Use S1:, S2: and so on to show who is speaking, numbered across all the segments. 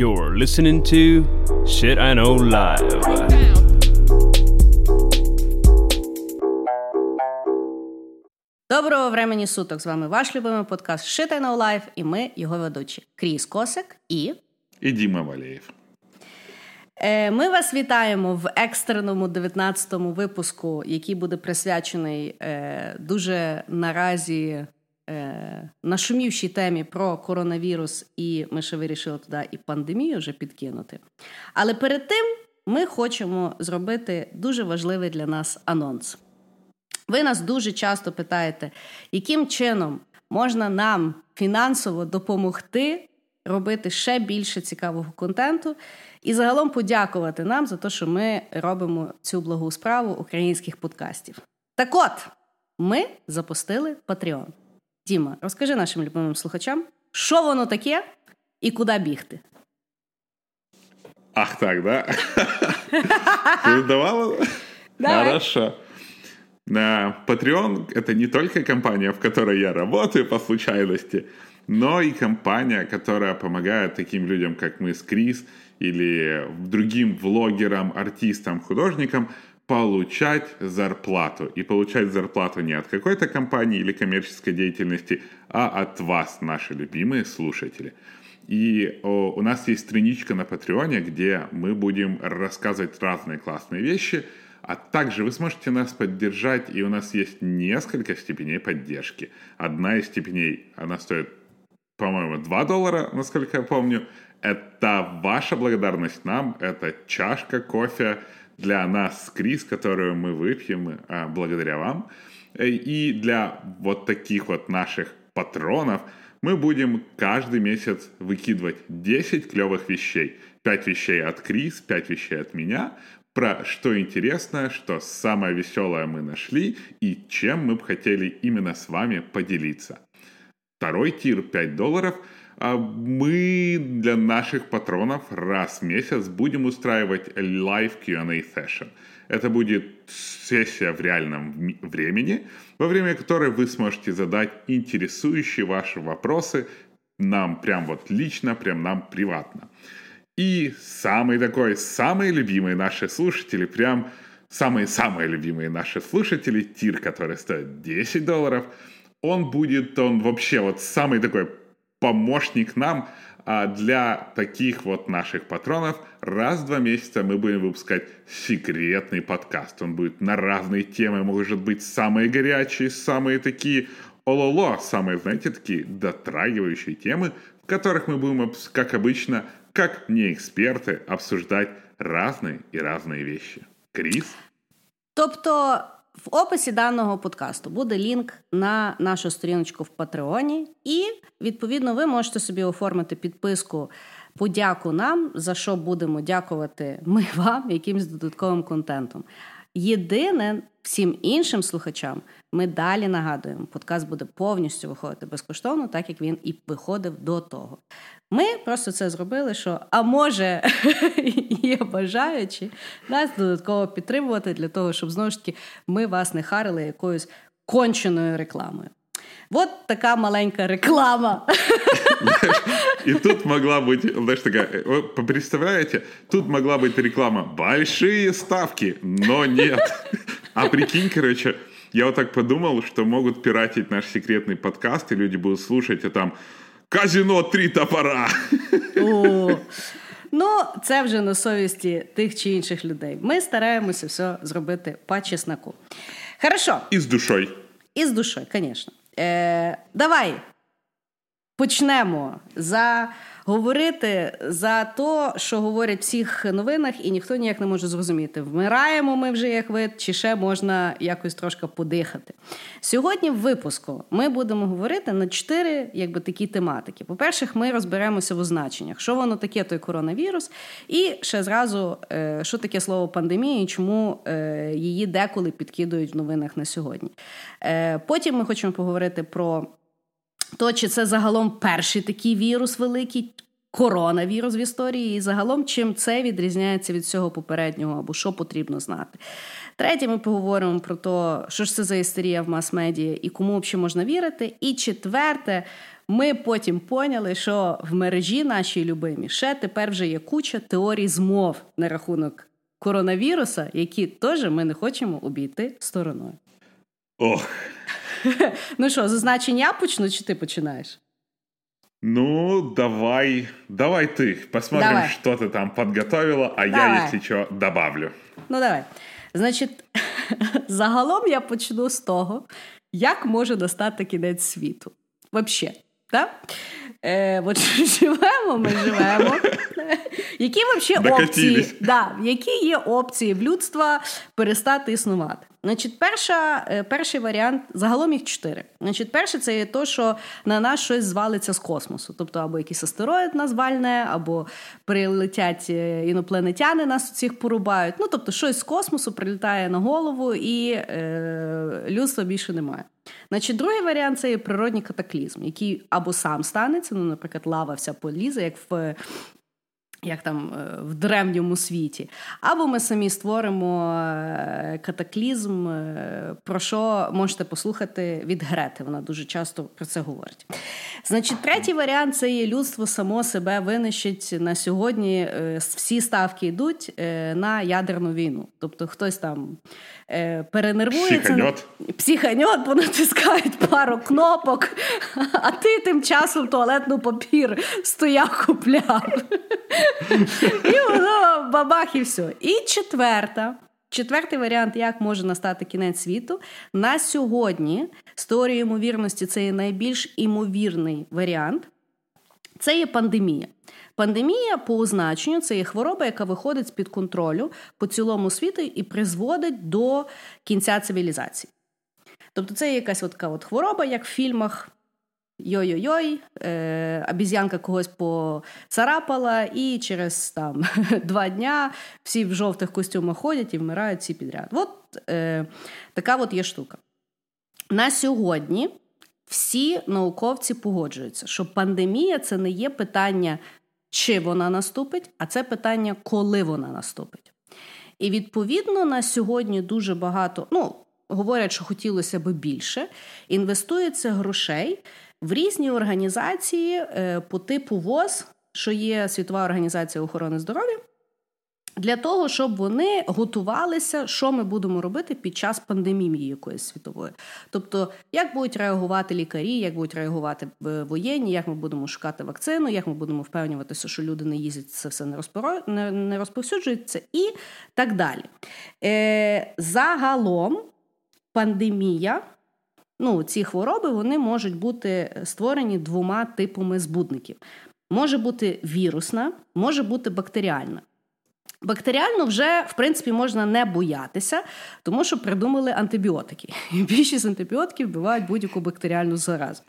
S1: You're listening to Shit I Know Live.
S2: Доброго времені суток! З вами ваш любимий подкаст Shit I Know Live і ми його ведучі Кріс Косик і
S3: І Діма Валєєв.
S2: Е, Ми вас вітаємо в екстреному 19-му випуску, який буде присвячений е, дуже наразі нашумівшій темі про коронавірус, і ми ще вирішили туди і пандемію вже підкинути. Але перед тим ми хочемо зробити дуже важливий для нас анонс. Ви нас дуже часто питаєте, яким чином можна нам фінансово допомогти робити ще більше цікавого контенту і загалом подякувати нам за те, що ми робимо цю благу справу українських подкастів. Так от, ми запустили Patreon. Діма, розкажи нашим любимим слухачам, що воно таке і куди бігти.
S3: Ах так, да? Ты давала?
S2: Давай.
S3: Хорошо. На Patreon — это не только компания, в которой я работаю по случайности, но и компания, которая помогает таким людям, как мы с Крис, или другим влогерам, артистам, художникам получать зарплату. И получать зарплату не от какой-то компании или коммерческой деятельности, а от вас, наши любимые слушатели. И о, у нас есть страничка на Патреоне, где мы будем рассказывать разные классные вещи, а также вы сможете нас поддержать, и у нас есть несколько степеней поддержки. Одна из степеней, она стоит, по-моему, 2 доллара, насколько я помню. Это ваша благодарность нам, это чашка кофе для нас Крис, которую мы выпьем а, благодаря вам. Э, И для вот таких вот наших патронов мы будем каждый месяц выкидывать 10 клевых вещей. 5 вещей от Крис, 5 вещей от меня, про что интересно, что самое веселое мы нашли и чем мы бы хотели именно с вами поделиться. Второй тир 5 долларов. А Мы для наших патронов раз в месяц будем устраивать live Q&A session. Это будет сессия в реальном времени, во время которой вы сможете задать интересующие ваши вопросы нам прям вот лично, прям нам приватно. И самый такой, самые любимые наши слушатели, прям самые-самые любимые наши слушатели, тир, который стоит 10 долларов, он будет, он вообще вот самый такой помощник нам а для таких вот наших патронов. Раз в два месяца мы будем выпускать секретный подкаст. Он будет на разные темы, может быть, самые горячие, самые такие ололо, самые, знаете, такие дотрагивающие темы, в которых мы будем, как обычно, как не эксперты, обсуждать разные и разные вещи. Крис?
S2: Тобто, в описі даного подкасту буде лінк на нашу сторіночку в Патреоні, і відповідно ви можете собі оформити підписку. Подяку нам, за що будемо дякувати ми вам якимсь додатковим контентом. Єдине всім іншим слухачам ми далі нагадуємо, подкаст буде повністю виходити безкоштовно, так як він і виходив до того. Ми просто це зробили, що а може є бажаючі нас додатково підтримувати для того, щоб знову ж таки ми вас не харили якоюсь конченою рекламою. От така маленька реклама.
S3: И тут могла быть, знаешь, такая, э, вы представляете, тут могла быть реклама «Большие ставки», но нет. А прикинь, короче, я вот так подумал, что могут пиратить наш секретный подкаст, и люди будут слушать, а там «Казино три топора».
S2: О, Ну, це вже на совісті тих чи інших людей. Ми стараємося все зробити по чесноку. Хорошо,
S3: И с душой.
S2: і з душою, звісно. Е, давай почнемо. За говорити за те, що говорять в всіх новинах, і ніхто ніяк не може зрозуміти, вмираємо ми вже як вид, чи ще можна якось трошки подихати. Сьогодні в випуску ми будемо говорити на чотири якби, такі тематики. По-перше, ми розберемося в означеннях, що воно таке, той коронавірус, і ще зразу, е, що таке слово пандемія і чому е, її деколи підкидують в новинах на сьогодні. Е, Потім ми хочемо поговорити про то чи це загалом перший такий вірус великий, коронавірус в історії, і загалом чим це відрізняється від всього попереднього, або що потрібно знати. Третє, ми поговоримо про те, що ж це за істерія в мас-медіа і кому взагалі можна вірити. І четверте, Ми потім поняли, що в мережі нашій любимі ще тепер вже є куча теорій змов на рахунок коронавіруса, які теж ми не хочемо обійти стороною.
S3: Ох.
S2: Ну що, зазначень я почну, чи ти починаєш?
S3: Ну, давай, давай ты. Посмотрим,
S2: давай.
S3: что ты там подготовила, а давай. я, если что, добавлю.
S2: Ну, давай. Значить, загалом я почну з того, як може настати кінець світу. Взагалі, так? Е, От живемо, ми живемо. Які взагалі опції, да, які є опції в людства перестати існувати? Значить, перша, е, перший варіант, загалом їх чотири. Значить, перше, це є то, що на нас щось звалиться з космосу. Тобто, або якийсь астероїд нас вальне, або прилетять е, інопланетяни, нас усіх порубають. Ну, тобто, щось з космосу прилітає на голову, і е, людства більше немає. Значить, другий варіант це є природний катаклізм, який або сам станеться, ну, наприклад, лава вся полізе, як в як там е, в древньому світі, або ми самі створимо е, катаклізм, е, про що можете послухати від Грети. Вона дуже часто про це говорить. Значить, третій варіант це є людство само себе винищить на сьогодні. Всі ставки йдуть на ядерну війну. Тобто хтось там перенервується,
S3: психаньот,
S2: психаньот понатискають пару кнопок, а ти тим часом туалетну папір стояв купляв. І воно бабах, і все. І четверта. Четвертий варіант, як може настати кінець світу. На сьогодні з теорією ймовірності це є найбільш імовірний варіант. Це є пандемія. Пандемія по означенню це є хвороба, яка виходить з під контролю по цілому світу і призводить до кінця цивілізації. Тобто це є якась от така от хвороба, як в фільмах Йой-йой-йой, е, обіз'янка когось поцарапала, і через там два дня всі в жовтих костюмах ходять і вмирають всі підряд. От е, така от є штука. На сьогодні всі науковці погоджуються, що пандемія це не є питання, чи вона наступить, а це питання, коли вона наступить. І відповідно на сьогодні дуже багато, ну, говорять, що хотілося би більше, інвестується грошей в різні організації е, по типу ВОЗ, що є Світова організація охорони здоров'я, для того, щоб вони готувалися, що ми будемо робити під час пандемії якоїсь світової. Тобто, як будуть реагувати лікарі, як будуть реагувати е, воєнні, як ми будемо шукати вакцину, як ми будемо впевнюватися, що люди не їздять, це все не розповсюджується, і так далі. Е, Загалом пандемія ну, ці хвороби вони можуть бути створені двома типами збудників. Може бути вірусна, може бути бактеріальна. Бактеріально вже, в принципі, можна не боятися, тому що придумали антибіотики. І більшість антибіотиків вбивають будь-яку бактеріальну заразу.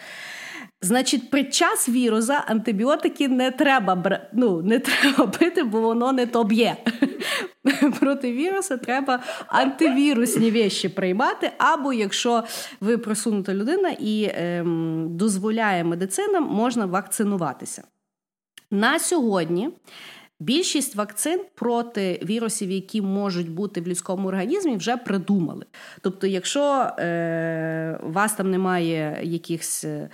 S2: Значить, під час віруса антибіотики не треба ну, не треба пити, бо воно не то б'є. Проти віруса треба антивірусні вещі приймати. Або якщо ви просунута людина і ем, дозволяє медицина, можна вакцинуватися. На сьогодні. Більшість вакцин проти вірусів, які можуть бути в людському організмі, вже придумали. Тобто, якщо е, вас там немає якихось е,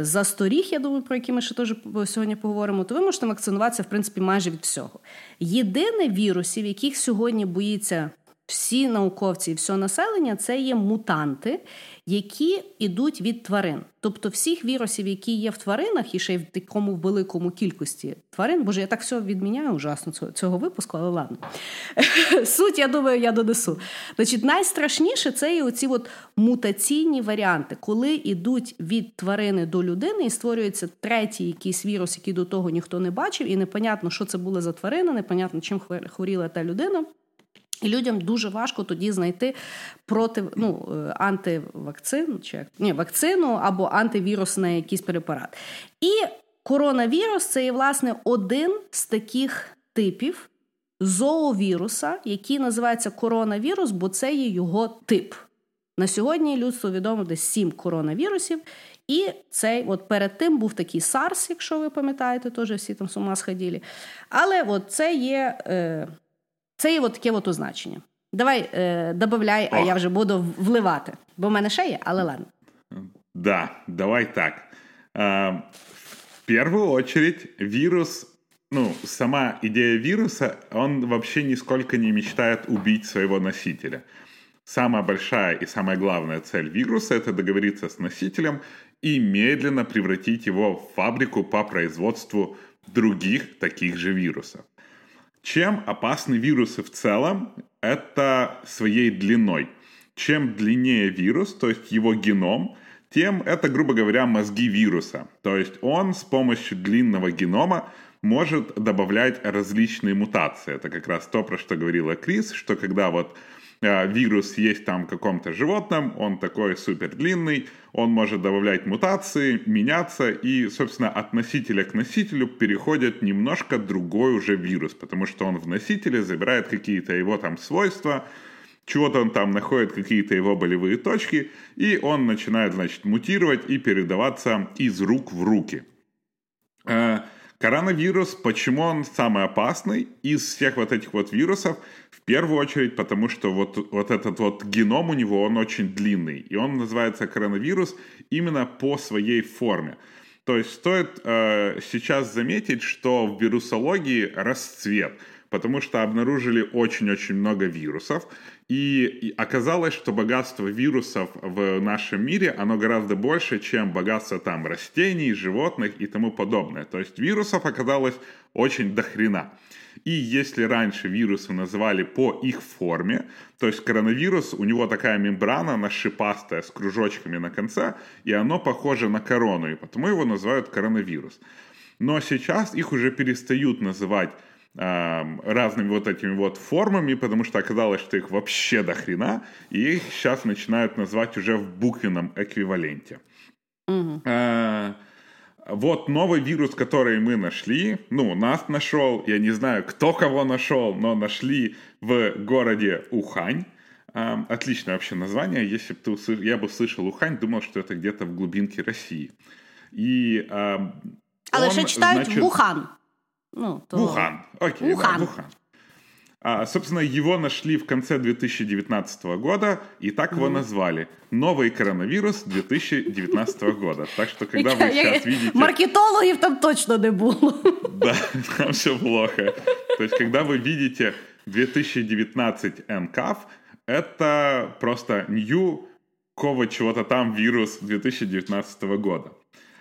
S2: засторіг, я думаю, про які ми ще теж сьогодні поговоримо, то ви можете вакцинуватися в принципі майже від всього. Єдине вірусів, яких сьогодні боїться всі науковці і все населення, це є мутанти, які йдуть від тварин. Тобто всіх вірусів, які є в тваринах, і ще й в такому великому кількості тварин, боже, я так все відміняю ужасно цього, випуску, але ладно. Суть, я думаю, я донесу. Значить, найстрашніше це є оці от мутаційні варіанти, коли йдуть від тварини до людини і створюється третій якийсь вірус, який до того ніхто не бачив, і непонятно, що це була за тварина, непонятно, чим хворіла та людина. І людям дуже важко тоді знайти проти ну, е, антивакцину чи ні, вакцину або антивірусний якийсь препарат. І коронавірус це є, власне, один з таких типів зоовіруса, який називається коронавірус, бо це є його тип. На сьогодні людство відомо десь сім коронавірусів. І цей от перед тим був такий SARS, якщо ви пам'ятаєте, теж всі там з ума сходили. Але от це є. Е, це є от таке от означення. Давай е, добавляй, а я вже буду вливати. Бо в мене ще є, але ладно.
S3: Да, давай так. А, в первую очередь вирус, ну, сама идея вируса, он вообще нисколько не мечтает убить своего носителя. Самая большая и самая главная цель вируса – это договориться с носителем и медленно превратить его в фабрику по производству других таких же вирусов. Чем опасны вирусы в целом? Это своей длиной. Чем длиннее вирус, то есть его геном, тем это, грубо говоря, мозги вируса. То есть он с помощью длинного генома может добавлять различные мутации. Это как раз то, про что говорила Крис, что когда вот вирус есть там в каком-то животном, он такой супер длинный, он может добавлять мутации, меняться, и, собственно, от носителя к носителю переходит немножко другой уже вирус, потому что он в носителе забирает какие-то его там свойства, чего-то он там находит, какие-то его болевые точки, и он начинает, значит, мутировать и передаваться из рук в руки. Коронавирус, почему он самый опасный из всех вот этих вот вирусов? В первую очередь, потому что вот, вот этот вот геном у него, он очень длинный, и он называется коронавирус именно по своей форме. То есть стоит э, сейчас заметить, что в вирусологии расцвет, потому что обнаружили очень-очень много вирусов, и, оказалось, что богатство вирусов в нашем мире, оно гораздо больше, чем богатство там растений, животных и тому подобное. То есть вирусов оказалось очень дохрена. И если раньше вирусы называли по их форме, то есть коронавирус, у него такая мембрана, она шипастая, с кружочками на конце, и оно похоже на корону, и потому его называют коронавирус. Но сейчас их уже перестают называть разными вот этими вот формами, потому что оказалось, что их вообще до хрена, и их сейчас начинают называть уже в буквенном эквиваленте. Mm-hmm. Э, вот новый вирус, который мы нашли, ну, нас нашел, я не знаю, кто кого нашел, но нашли в городе Ухань. Отличное вообще название. Если бы ты услышал, я бы услышал Ухань, думал, что это где-то в глубинке России.
S2: И, Але он, ще читають значит, Вухан.
S3: Ну, то... Вухан. Окей, Вухан. Да, Вухан. А, собственно, его нашли в конце 2019 года, и так его назвали. Новый коронавирус 2019 года. Так что, когда вы сейчас видите...
S2: Маркетологов там точно не было.
S3: Да, там все плохо. То есть, когда вы видите 2019 НКАФ, это просто new кого чего-то там вирус 2019 года.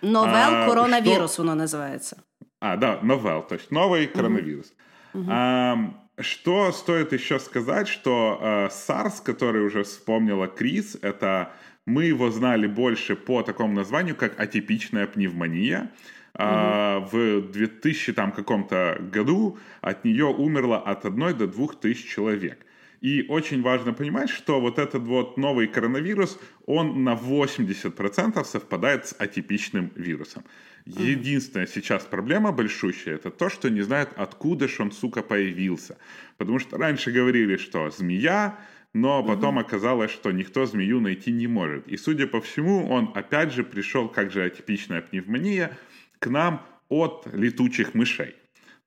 S2: Новел а, коронавирус, что... оно называется.
S3: А, да, новел, то есть новый коронавирус. Угу. А, что стоит еще сказать, что э, SARS, который уже вспомнила Крис, это мы его знали больше по такому названию, как атипичная пневмония. Uh-huh. В 2000 там каком-то году от нее умерло от 1 до 2 тысяч человек. И очень важно понимать, что вот этот вот новый коронавирус, он на 80% совпадает с атипичным вирусом. Единственная сейчас проблема большущая, это то, что не знают, откуда же он, сука, появился. Потому что раньше говорили, что змея, но потом оказалось, что никто змею найти не может. И, судя по всему, он опять же пришел, как же атипичная пневмония, к нам от летучих мышей.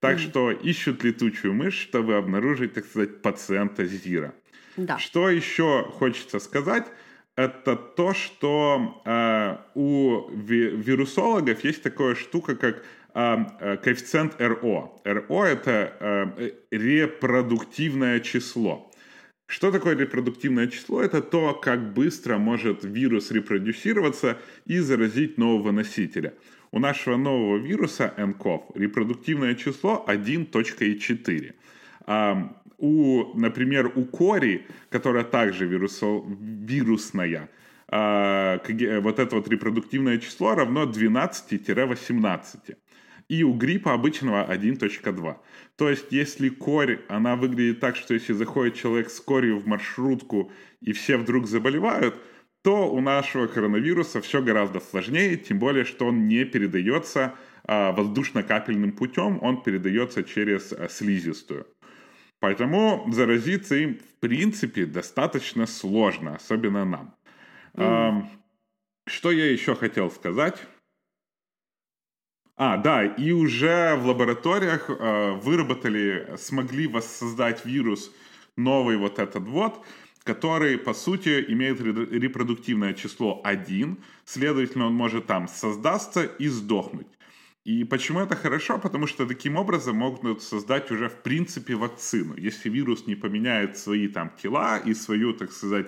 S3: Так mm. что ищут летучую мышь, чтобы обнаружить, так сказать, пациента Зира. Да. Что еще хочется сказать, это то, что э, у вирусологов есть такая штука, как э, коэффициент РО. РО это э, репродуктивное число. Что такое репродуктивное число? Это то, как быстро может вирус репродюсироваться и заразить нового носителя. У нашего нового вируса nCoV репродуктивное число 1.4. У, например, у кори, которая также вирусо, вирусная, а, вот это вот репродуктивное число равно 12-18. И у гриппа обычного 1.2. То есть, если корь, она выглядит так, что если заходит человек с корью в маршрутку и все вдруг заболевают, то у нашего коронавируса все гораздо сложнее, тем более, что он не передается а, воздушно-капельным путем, он передается через а, слизистую. Поэтому заразиться им, в принципе, достаточно сложно, особенно нам. Mm. Что я еще хотел сказать? А, да, и уже в лабораториях э, выработали, смогли воссоздать вирус новый вот этот вот, который, по сути, имеет репродуктивное число 1, следовательно, он может там создаться и сдохнуть. И почему это хорошо? Потому что таким образом могут создать уже в принципе вакцину. Если вирус не поменяет свои там тела и свою, так сказать,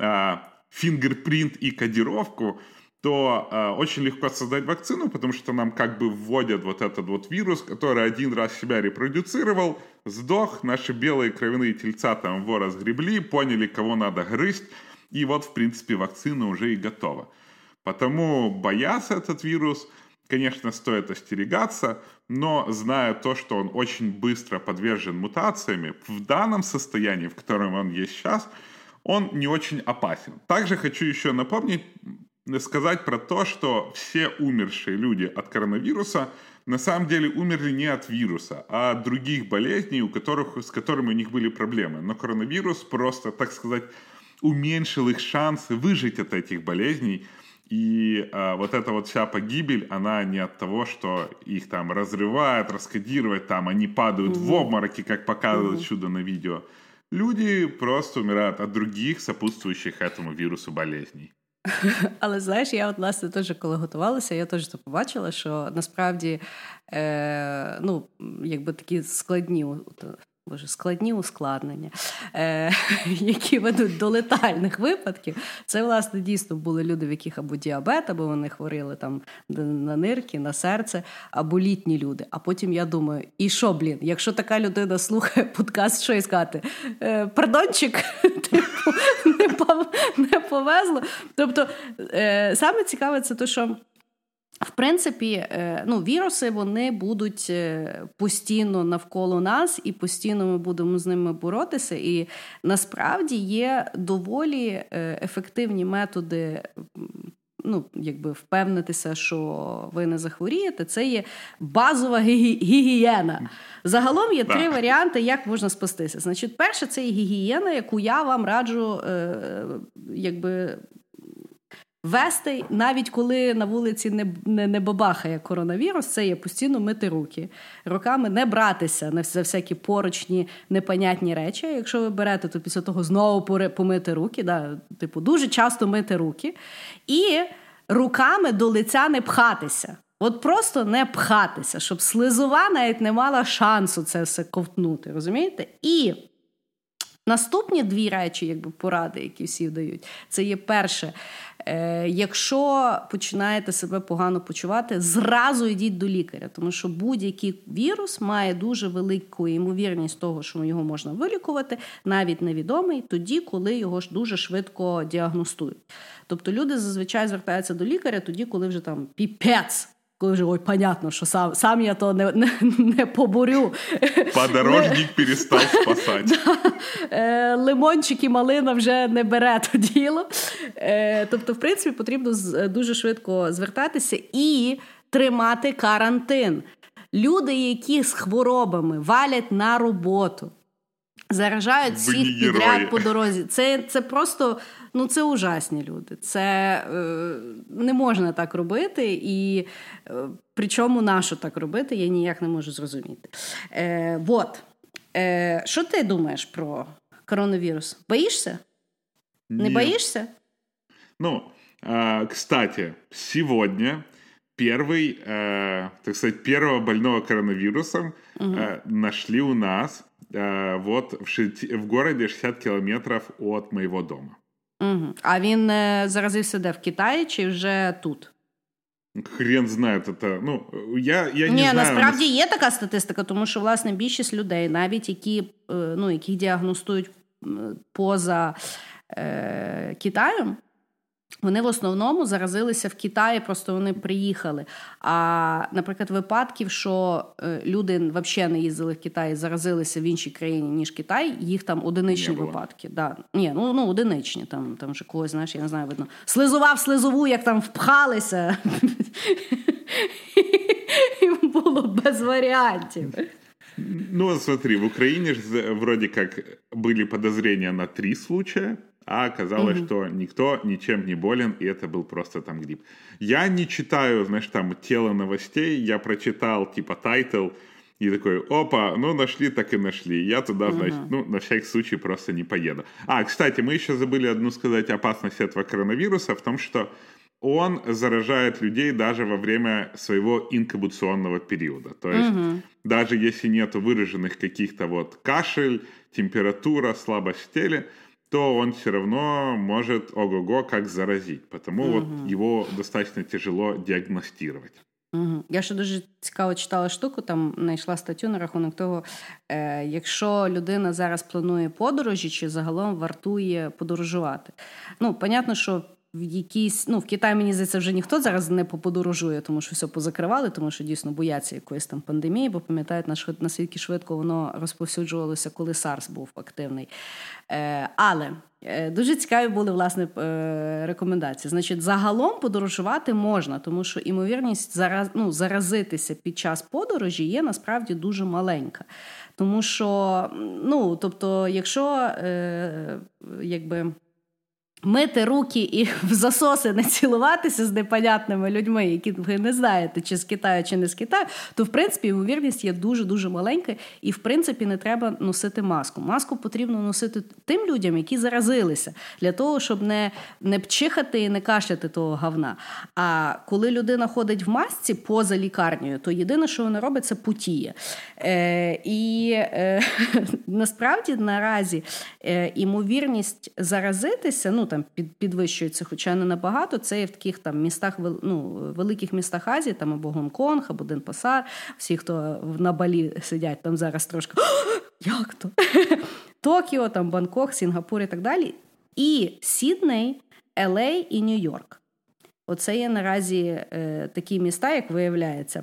S3: а, фингерпринт и кодировку, то э, очень легко создать вакцину, потому что нам как бы вводят вот этот вот вирус, который один раз себя репродуцировал, сдох, наши белые кровяные тельца там его разгребли, поняли, кого надо грызть, и вот, в принципе, вакцина уже и готова. Потому бояться этот вирус, конечно, стоит остерегаться, но зная то, что он очень быстро подвержен мутациями, в данном состоянии, в котором он есть сейчас, он не очень опасен. Также хочу еще напомнить, сказать про то, что все умершие люди от коронавируса на самом деле умерли не от вируса, а от других болезней, у которых, с которыми у них были проблемы. Но коронавирус просто, так сказать, уменьшил их шансы выжить от этих болезней. И а, вот эта вот вся погибель, она не от того, что их там разрывают, раскодируют, там они падают mm-hmm. в обмороки, как показывают mm-hmm. чудо на видео. Люди просто умирают от других сопутствующих этому вирусу болезней.
S2: Але знаєш, я от власне теж коли готувалася, я теж побачила, що насправді е, ну, якби такі складні Боже, складні ускладнення, е, які ведуть до летальних випадків. Це, власне, дійсно були люди, в яких або діабет, або вони хворіли там на нирки, на серце, або літні люди. А потім я думаю, і що, блін, якщо така людина слухає подкаст, що і сказати? Е, Пардончик, типу, не повезло. Тобто, е, саме цікаве, це те, що. В принципі, е, ну, віруси вони будуть е, постійно навколо нас, і постійно ми будемо з ними боротися. І насправді є доволі е, ефективні методи. Ну, якби впевнитися, що ви не захворієте, це є базова гігієна. Загалом є три варіанти, як можна спастися. Значить, перше, це є гігієна, яку я вам раджу, е, якби Вести, навіть коли на вулиці не не, не бабахає коронавірус, це є постійно мити руки, руками не братися на за всякі поручні непонятні речі. Якщо ви берете, то після того знову помити руки, да, типу, дуже часто мити руки, і руками до лиця не пхатися. От просто не пхатися, щоб слизова навіть не мала шансу це все ковтнути. Розумієте? І наступні дві речі, якби поради, які всі дають, це є перше. Е, якщо починаєте себе погано почувати, зразу йдіть до лікаря, тому що будь-який вірус має дуже велику ймовірність того, що його можна вилікувати, навіть невідомий, тоді, коли його ж дуже швидко діагностують. Тобто люди зазвичай звертаються до лікаря тоді, коли вже там піпець коли вже ой, понятно, що сам сам я то не не, не поборю.
S3: Подорожник перестав спасати.
S2: Е, лимончик і малина вже не бере то діло. Е, тобто, в принципі, потрібно дуже швидко звертатися і тримати карантин. Люди, які з хворобами валять на роботу, заражають всіх підряд по дорозі. Це це просто ну це ужасні люди. Це е, не можна так робити, і е, причому нащо так робити, я ніяк не можу зрозуміти. Е, Вот. Е, Що ти думаєш про коронавірус? Боїшся? Не Нет. боишься?
S3: Ну, э, кстати, сегодня первый, э, так сказать, первого больного коронавирусом угу. э, нашли у нас э, вот в, ши- в городе 60 километров от моего дома.
S2: Угу. А він е, заразився де в Китаї чи вже тут?
S3: Хрен знає, це, ну, я, я не
S2: Ні,
S3: знаю.
S2: насправді є така статистика, тому що власне більшість людей, навіть які е, ну, яких діагностують поза е, Китаєм, вони в основному заразилися в Китаї, просто вони приїхали. А, наприклад, випадків, що е, люди взагалі не їздили в Китай, заразилися в іншій країні, ніж Китай, їх там одиничні випадки. Да. Ні, ну ну одиничні. Там там вже когось, знаєш, я не знаю, видно. Слизував слизову, як там впхалися. І було без варіантів.
S3: Ну, смотри, в Украине же вроде как были подозрения на три случая. А оказалось, угу. что никто ничем не болен, и это был просто там грипп. Я не читаю, знаешь, там тело новостей, я прочитал типа title, И такой, опа, ну нашли, так и нашли. Я туда, значит, ну, на всякий случай просто не поеду. А, кстати, мы еще забыли одну сказать опасность этого коронавируса в том, что он заражает людей даже во время своего инкубационного периода. То есть угу. даже если нет выраженных каких-то вот кашель, температура, слабость в теле, то он все равно может ого-го как заразить. Потому угу. вот его достаточно тяжело диагностировать.
S2: Угу. Я ще дуже цікаво читала штуку, там знайшла статтю на рахунок того, е, якщо людина зараз планує подорожі, чи загалом вартує подорожувати. Ну, понятно, що в якійсь, ну в Китаї мені здається, вже ніхто зараз не поподорожує, тому що все позакривали, тому що дійсно бояться якоїсь там пандемії, бо пам'ятають наскільки швидко воно розповсюджувалося, коли SARS був активний. Е, Але е, дуже цікаві були власне е, рекомендації. Значить, загалом подорожувати можна, тому що імовірність зараз, ну, заразитися під час подорожі є насправді дуже маленька. Тому що, ну тобто, якщо е, якби мити руки і в засоси не цілуватися з непонятними людьми, які ви не знаєте, чи з Китаю, чи не з Китаю, то в принципі ймовірність є дуже дуже маленька, і в принципі не треба носити маску. Маску потрібно носити тим людям, які заразилися, для того, щоб не не пчихати і не кашляти того говна. А коли людина ходить в масці поза лікарнею, то єдине, що вона робить, це путіє. Е, І е, насправді наразі е, імовірність заразитися, ну там під, підвищується, хоча не набагато. Це є в таких там містах, ну, великих містах Азії, там або Гонконг, або Денпасар. Всі, хто на Балі сидять, там зараз трошки як то? Токіо, там Бангкок, Сінгапур і так далі. І Сідней, Елей і Нью-Йорк. Оце є наразі е, такі міста, як виявляється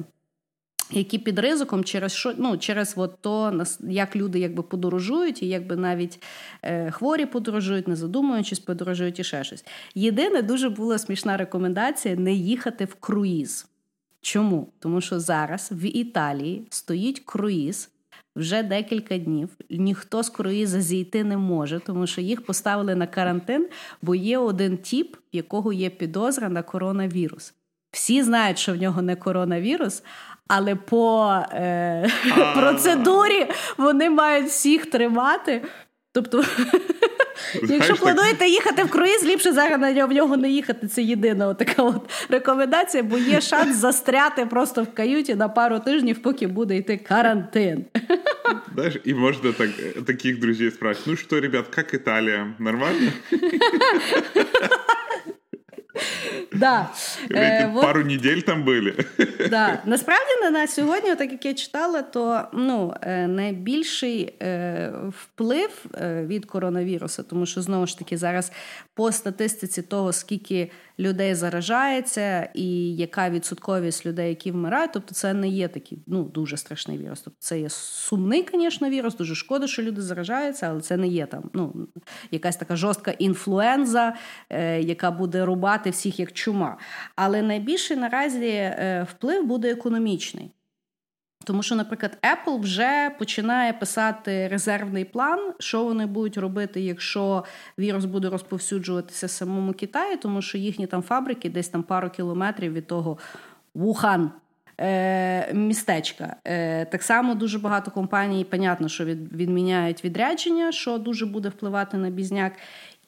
S2: які під ризиком через що ну через от то як люди якби подорожують, і якби навіть е, хворі подорожують, не задумуючись, подорожують і ще щось. Єдине, дуже була смішна рекомендація не їхати в круїз. Чому? Тому що зараз в Італії стоїть круїз. Вже декілька днів ніхто з круїза зійти не може, тому що їх поставили на карантин, бо є один тіп, в якого є підозра на коронавірус. Всі знають, що в нього не коронавірус, але по е, процедурі вони мають всіх тримати. Тобто, якщо плануєте їхати в круїз, ліпше зараз в нього не їхати. Це єдина така от рекомендація, бо є шанс застряти просто в каюті на пару тижнів, поки буде йти карантин.
S3: Знаешь, и можно так, таких друзей спрашивать, ну что, ребят, как Италия? Нормально?
S2: Да.
S3: Е, Пару неділь там були.
S2: Да. Насправді на сьогодні, так як я читала, то ну, е, найбільший е, вплив від коронавірусу, тому що знову ж таки зараз по статистиці того, скільки людей заражається, і яка відсотковість людей, які вмирають, тобто це не є такий ну, дуже страшний вірус. Тобто це є сумний, звісно, вірус, дуже шкода, що люди заражаються, але це не є там ну, якась така жорстка інфлюенза, яка буде рубати всіх як чума. Але найбільший наразі е, вплив буде економічний. Тому що, наприклад, Apple вже починає писати резервний план, що вони будуть робити, якщо вірус буде розповсюджуватися в самому Китаї, тому що їхні там фабрики десь там пару кілометрів від того Вухан. Е, містечка. Е, так само дуже багато компаній, понятно, що відміняють відрядження, що дуже буде впливати на бізняк.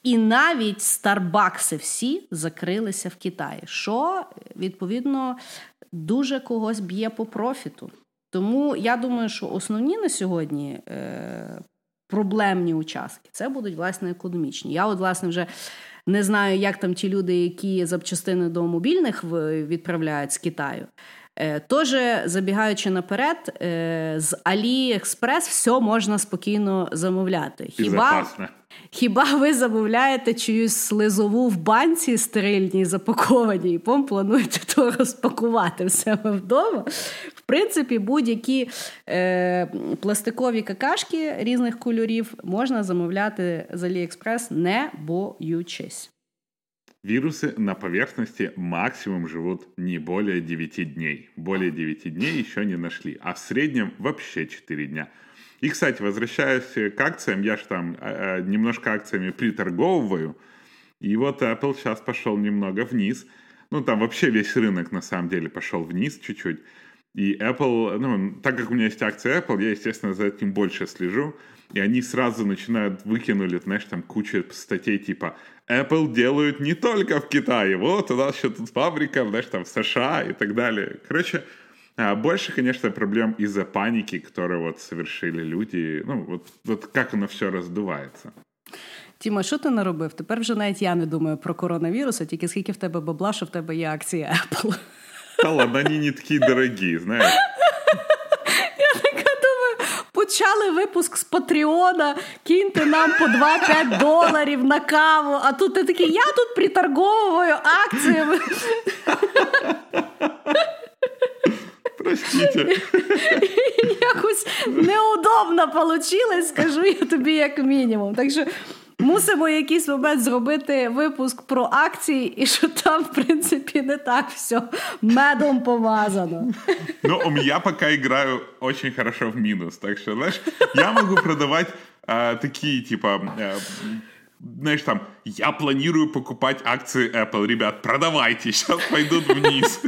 S2: І навіть Старбакси всі закрилися в Китаї, що відповідно дуже когось б'є по профіту. Тому я думаю, що основні на сьогодні е, проблемні участки це будуть власне економічні. Я, от, власне, вже не знаю, як там ті люди, які запчастини до мобільних відправляють з Китаю. Е, Тож, забігаючи наперед, е, з Аліекспрес все можна спокійно замовляти.
S3: Хіба
S2: хіба ви замовляєте чиюсь слизову в банці стерильній запакованій, і пом плануєте то розпакувати в себе вдома? В принципі, будь-які е, пластикові какашки різних кольорів можна замовляти з Аліекспрес, не боючись.
S3: Вирусы на поверхности максимум живут не более 9 дней. Более 9 дней еще не нашли, а в среднем вообще 4 дня. И, кстати, возвращаясь к акциям, я же там э, немножко акциями приторговываю, и вот Apple сейчас пошел немного вниз. Ну, там вообще весь рынок на самом деле пошел вниз чуть-чуть. И Apple, ну, так как у меня есть акции Apple, я, естественно, за этим больше слежу. И они сразу начинают, выкинули, знаешь, там кучу статей типа Apple делают не только в Китае, вот у нас еще тут фабрика, знаешь, там в США и так далее. Короче, больше, конечно, проблем из-за паники, которую вот совершили люди. Ну, вот, вот как оно все раздувається.
S2: Тіма, що ти наробив? Тепер вже навіть я не думаю про коронавірус, а тільки скільки в тебе бабла, що в тебе є акції Apple.
S3: Та ладно, вони не такі дорогі, знаєш.
S2: Почали випуск з Патреона, киньте нам по 2-5 доларів на каву, а тут ти такий, я тут приторговую акціями.
S3: Простите.
S2: Якось неудобно вийшло, скажу я тобі як мінімум. Так що мусимо якийсь момент зробити випуск про акції, і що там, в принципі, не так все медом помазано.
S3: Ну, я пока играю очень хорошо в минус, так что, знаешь, я могу продавать а, такие, типа, а, знаешь, там, я планирую покупать акции Apple, ребят, продавайте, сейчас пойдут вниз.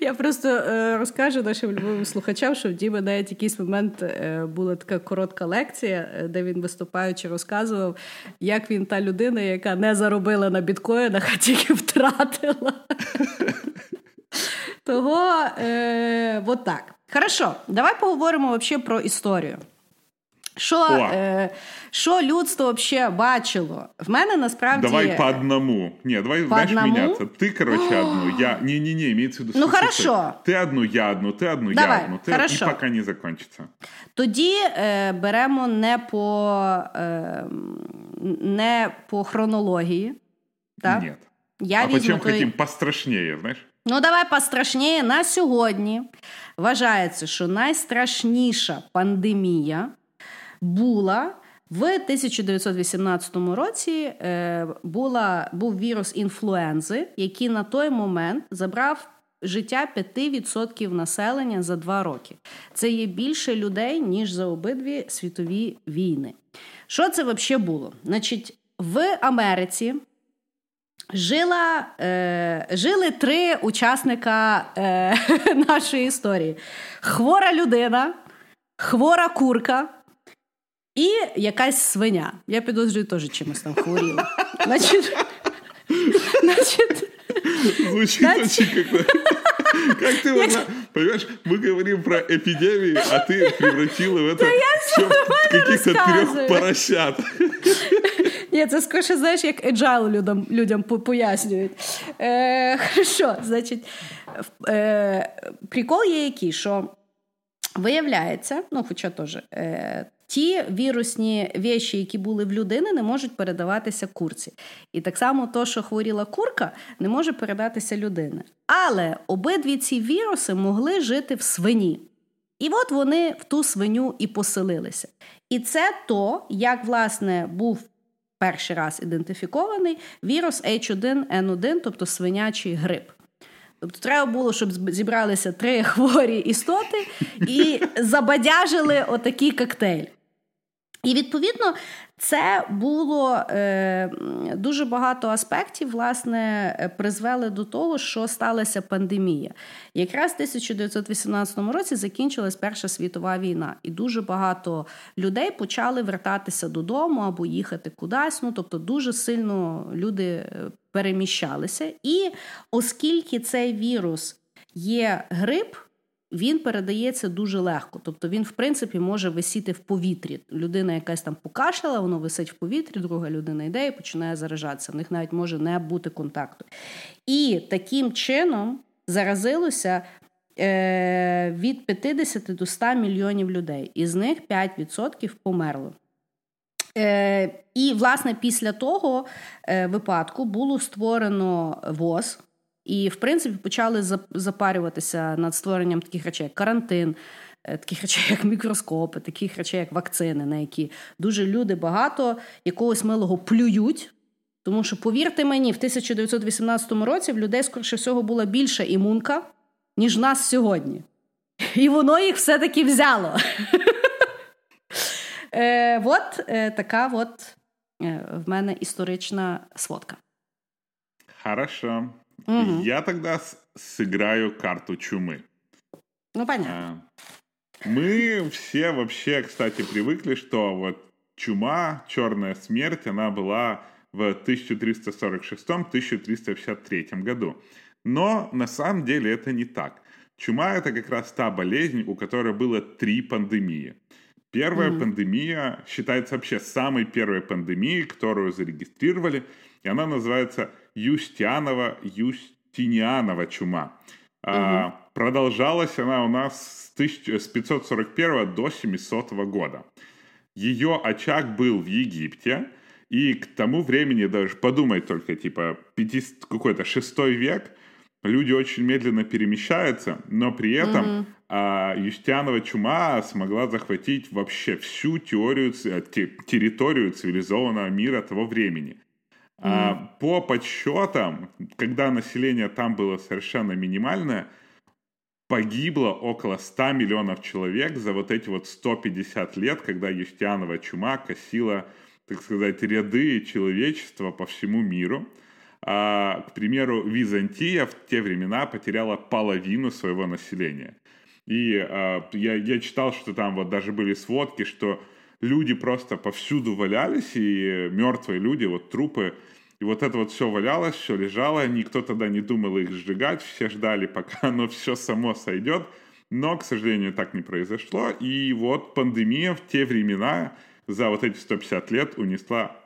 S2: Я просто е, розкажу нашим любим слухачам, що в Діми навіть якийсь момент е, була така коротка лекція, е, де він виступаючи розказував, як він та людина, яка не заробила на біткоїнах, а тільки втратила. Того е, от так. Хорошо, давай поговоримо вообще про історію. Що е, що людство вообще бачило? В мене насправді...
S3: Давай по одному. Ні, давай
S2: по
S3: знаєш,
S2: одному?
S3: мінятися. Ти, короче, одну, я... Не-не-не, имеется в виду...
S2: Ну, хорошо.
S3: Ти одну, я одну, ти одну,
S2: Давай,
S3: я одну. Ти...
S2: хорошо.
S3: І поки не закончиться.
S2: Тоді е, беремо не по, е, не по хронології. Так?
S3: Нет.
S2: Я
S3: а
S2: візьму
S3: потім
S2: той...
S3: хотім пострашніше, знаєш?
S2: Ну, давай пострашніше. На сьогодні вважається, що найстрашніша пандемія була в 1918 році. Е, була, був вірус інфлуензи, який на той момент забрав життя 5% населення за два роки. Це є більше людей, ніж за обидві світові війни. Що це взагалі було? Значить, в Америці. Жила, е, Жили три учасника е, нашої історії: хвора людина, хвора курка і якась свиня. Я підозрюю, теж чимось там хворіла. Значить, значить,
S3: Звучит
S2: Знаете-
S3: очень как Как ты вот, на- понимаешь, мы говорим про эпидемию, а ты превратила в это всё в каких-то трех
S2: рассказываю.
S3: поросят.
S2: Ні, це скоріше, знаєш, як agile людям, людям по- пояснюють. Е, хорошо, значить, в- е, прикол є який, що виявляється, ну, хоча теж, е, ті вірусні віші, які були в людини, не можуть передаватися курці. І так само то, що хворіла курка, не може передатися людини. Але обидві ці віруси могли жити в свині. І от вони в ту свиню і поселилися. І це то, як власне був перший раз ідентифікований вірус H1N1, тобто свинячий грип. Тобто треба було, щоб зібралися три хворі істоти і забадяжили отакий коктейль. І відповідно це було е, дуже багато аспектів, власне, е, призвели до того, що сталася пандемія. Якраз в 1918 році закінчилась Перша світова війна, і дуже багато людей почали вертатися додому або їхати кудись. Ну тобто, дуже сильно люди е, переміщалися. І оскільки цей вірус є грип, він передається дуже легко. Тобто він, в принципі, може висіти в повітрі. Людина якась там покашляла, воно висить в повітрі, друга людина йде і починає заражатися. В них навіть може не бути контакту. І таким чином заразилося е, від 50 до 100 мільйонів людей. Із них 5% померло. Е, і, власне, після того е, випадку було створено ВОЗ, і, в принципі, почали запарюватися над створенням таких речей, як карантин, е, таких речей, як мікроскопи, таких речей, як вакцини, на які дуже люди багато якогось милого плюють. Тому що, повірте мені, в 1918 році в людей, скоріше всього, була більша імунка, ніж нас сьогодні. І воно їх все-таки взяло. Е, от е, така от в мене історична сводка.
S3: Хорошо.
S2: Мгм.
S3: Я тогда сыграю карту чумы.
S2: Ну, понятно.
S3: А, мы все вообще, кстати, привыкли, что вот чума, черная смерть, она была в 1346-1353 году. Но на самом деле это не так. Чума это как раз та болезнь, у которой было три пандемии. Первая mm-hmm. пандемия считается вообще самой первой пандемией, которую зарегистрировали, и она называется Юстианова Юстинианова чума. Mm-hmm. А, продолжалась она у нас с, 1000, с 541 до 700 года. Ее очаг был в Египте, и к тому времени даже подумать только, типа, 50, какой-то шестой век, люди очень медленно перемещаются, но при этом mm-hmm. а, Юстианова чума смогла захватить вообще всю теорию, территорию цивилизованного мира того времени. А, по подсчетам, когда население там было совершенно минимальное, погибло около 100 миллионов человек за вот эти вот 150 лет, когда Юстианова чума косила, так сказать, ряды человечества по всему миру. А, к примеру, Византия в те времена потеряла половину своего населения. И а, я, я читал, что там вот даже были сводки, что люди просто повсюду валялись, и мертвые люди, вот трупы, и вот это вот все валялось, все лежало, никто тогда не думал их сжигать, все ждали, пока оно все само сойдет. Но, к сожалению, так не произошло. И вот пандемия в те времена за вот эти 150 лет унесла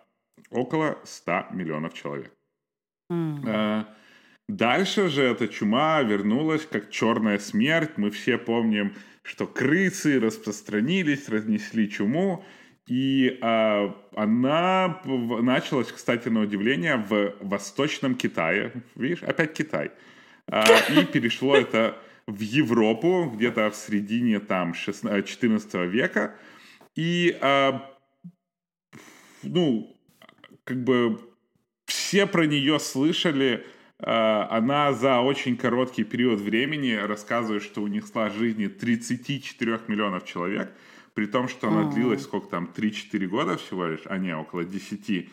S3: около 100 миллионов человек. Mm. Дальше же эта чума вернулась как черная смерть. Мы все помним, что крысы распространились, разнесли чуму. И а, она началась, кстати, на удивление, в Восточном Китае. Видишь, опять Китай. А, и перешло это в Европу, где-то в середине там 16, 14 века. И, а, ну, как бы все про нее слышали. Она за очень короткий период времени рассказывает, что унесла жизни 34 миллионов человек – при том, что она длилась сколько там, 3-4 года всего лишь, а не, около 10.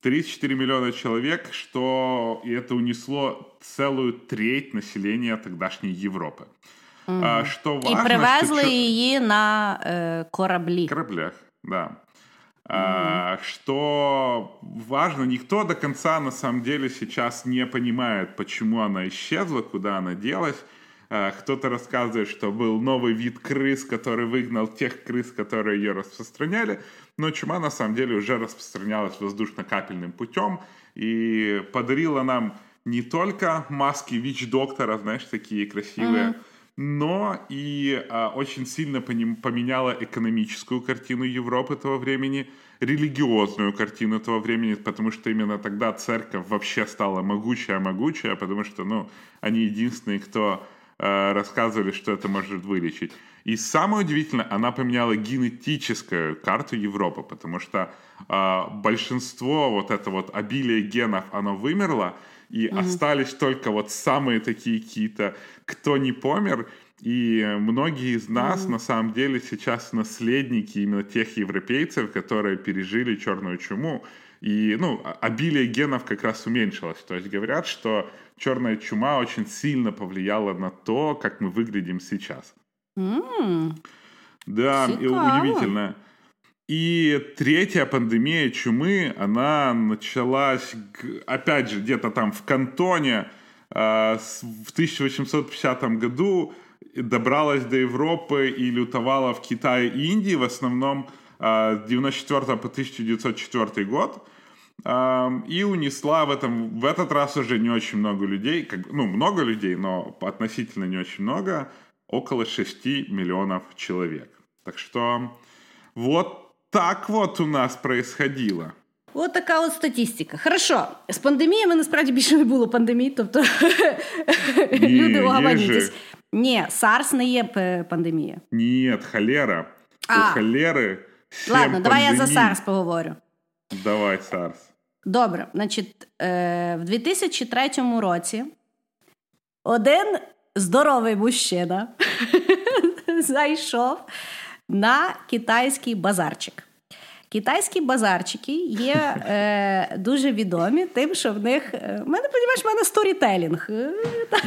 S3: 34 миллиона человек, что и это унесло целую треть населения тогдашней Европы.
S2: Mm. А, что важно, І привезли що... її на э, кораблі.
S3: Кораблях, да. Mm. А, что важно, никто до конца на самом деле сейчас не понимает, почему она исчезла, куда она делась. А, кто-то рассказывает, что был новый вид крыс, который выгнал тех крыс, которые ее распространяли. Но чума на самом деле уже распространялась воздушно-капельным путем и подарила нам не только маски ВИЧ-доктора, знаешь, такие красивые, mm-hmm. Но и а, очень сильно поменяла экономическую картину Европы того времени, религиозную картину того времени, потому что именно тогда церковь вообще стала могучая-могучая, потому что, ну, они единственные, кто Э, рассказывали, что это может вылечить. И самое удивительное, она поменяла генетическую карту Европы, потому что э, большинство вот это вот обилие генов, оно вымерло, и mm-hmm. остались только вот самые такие какие-то, кто не помер, и многие из нас mm-hmm. на самом деле сейчас наследники именно тех европейцев, которые пережили черную чуму. И, ну, обилие генов как раз уменьшилось. То есть говорят, что черная чума очень сильно повлияла на то, как мы выглядим сейчас.
S2: Mm.
S3: Да, и удивительно. И третья пандемия чумы, она началась, опять же, где-то там в Кантоне э, в 1850 году, добралась до Европы и лютовала в Китае и Индии, в основном э, с 94 по 1904 год и унесла в этом в этот раз уже не очень много людей, как, ну много людей, но относительно не очень много, около 6 миллионов человек. Так что вот так вот у нас происходило.
S2: От така от статистика. Хорошо, з пандеміями насправді більше не було пандемії, тобто Ні, люди угаманітесь. Ні, SARS не є пандемія.
S3: Ні, холера. А. У холери
S2: Ладно, давай я за SARS поговорю.
S3: Давай, SARS.
S2: Добре, значить, е, в 2003 році один здоровий мужчина зайшов на китайський базарчик. Китайські базарчики є е, дуже відомі, тим, що в них е, мене розумієш, в мене сторітелінг. Е,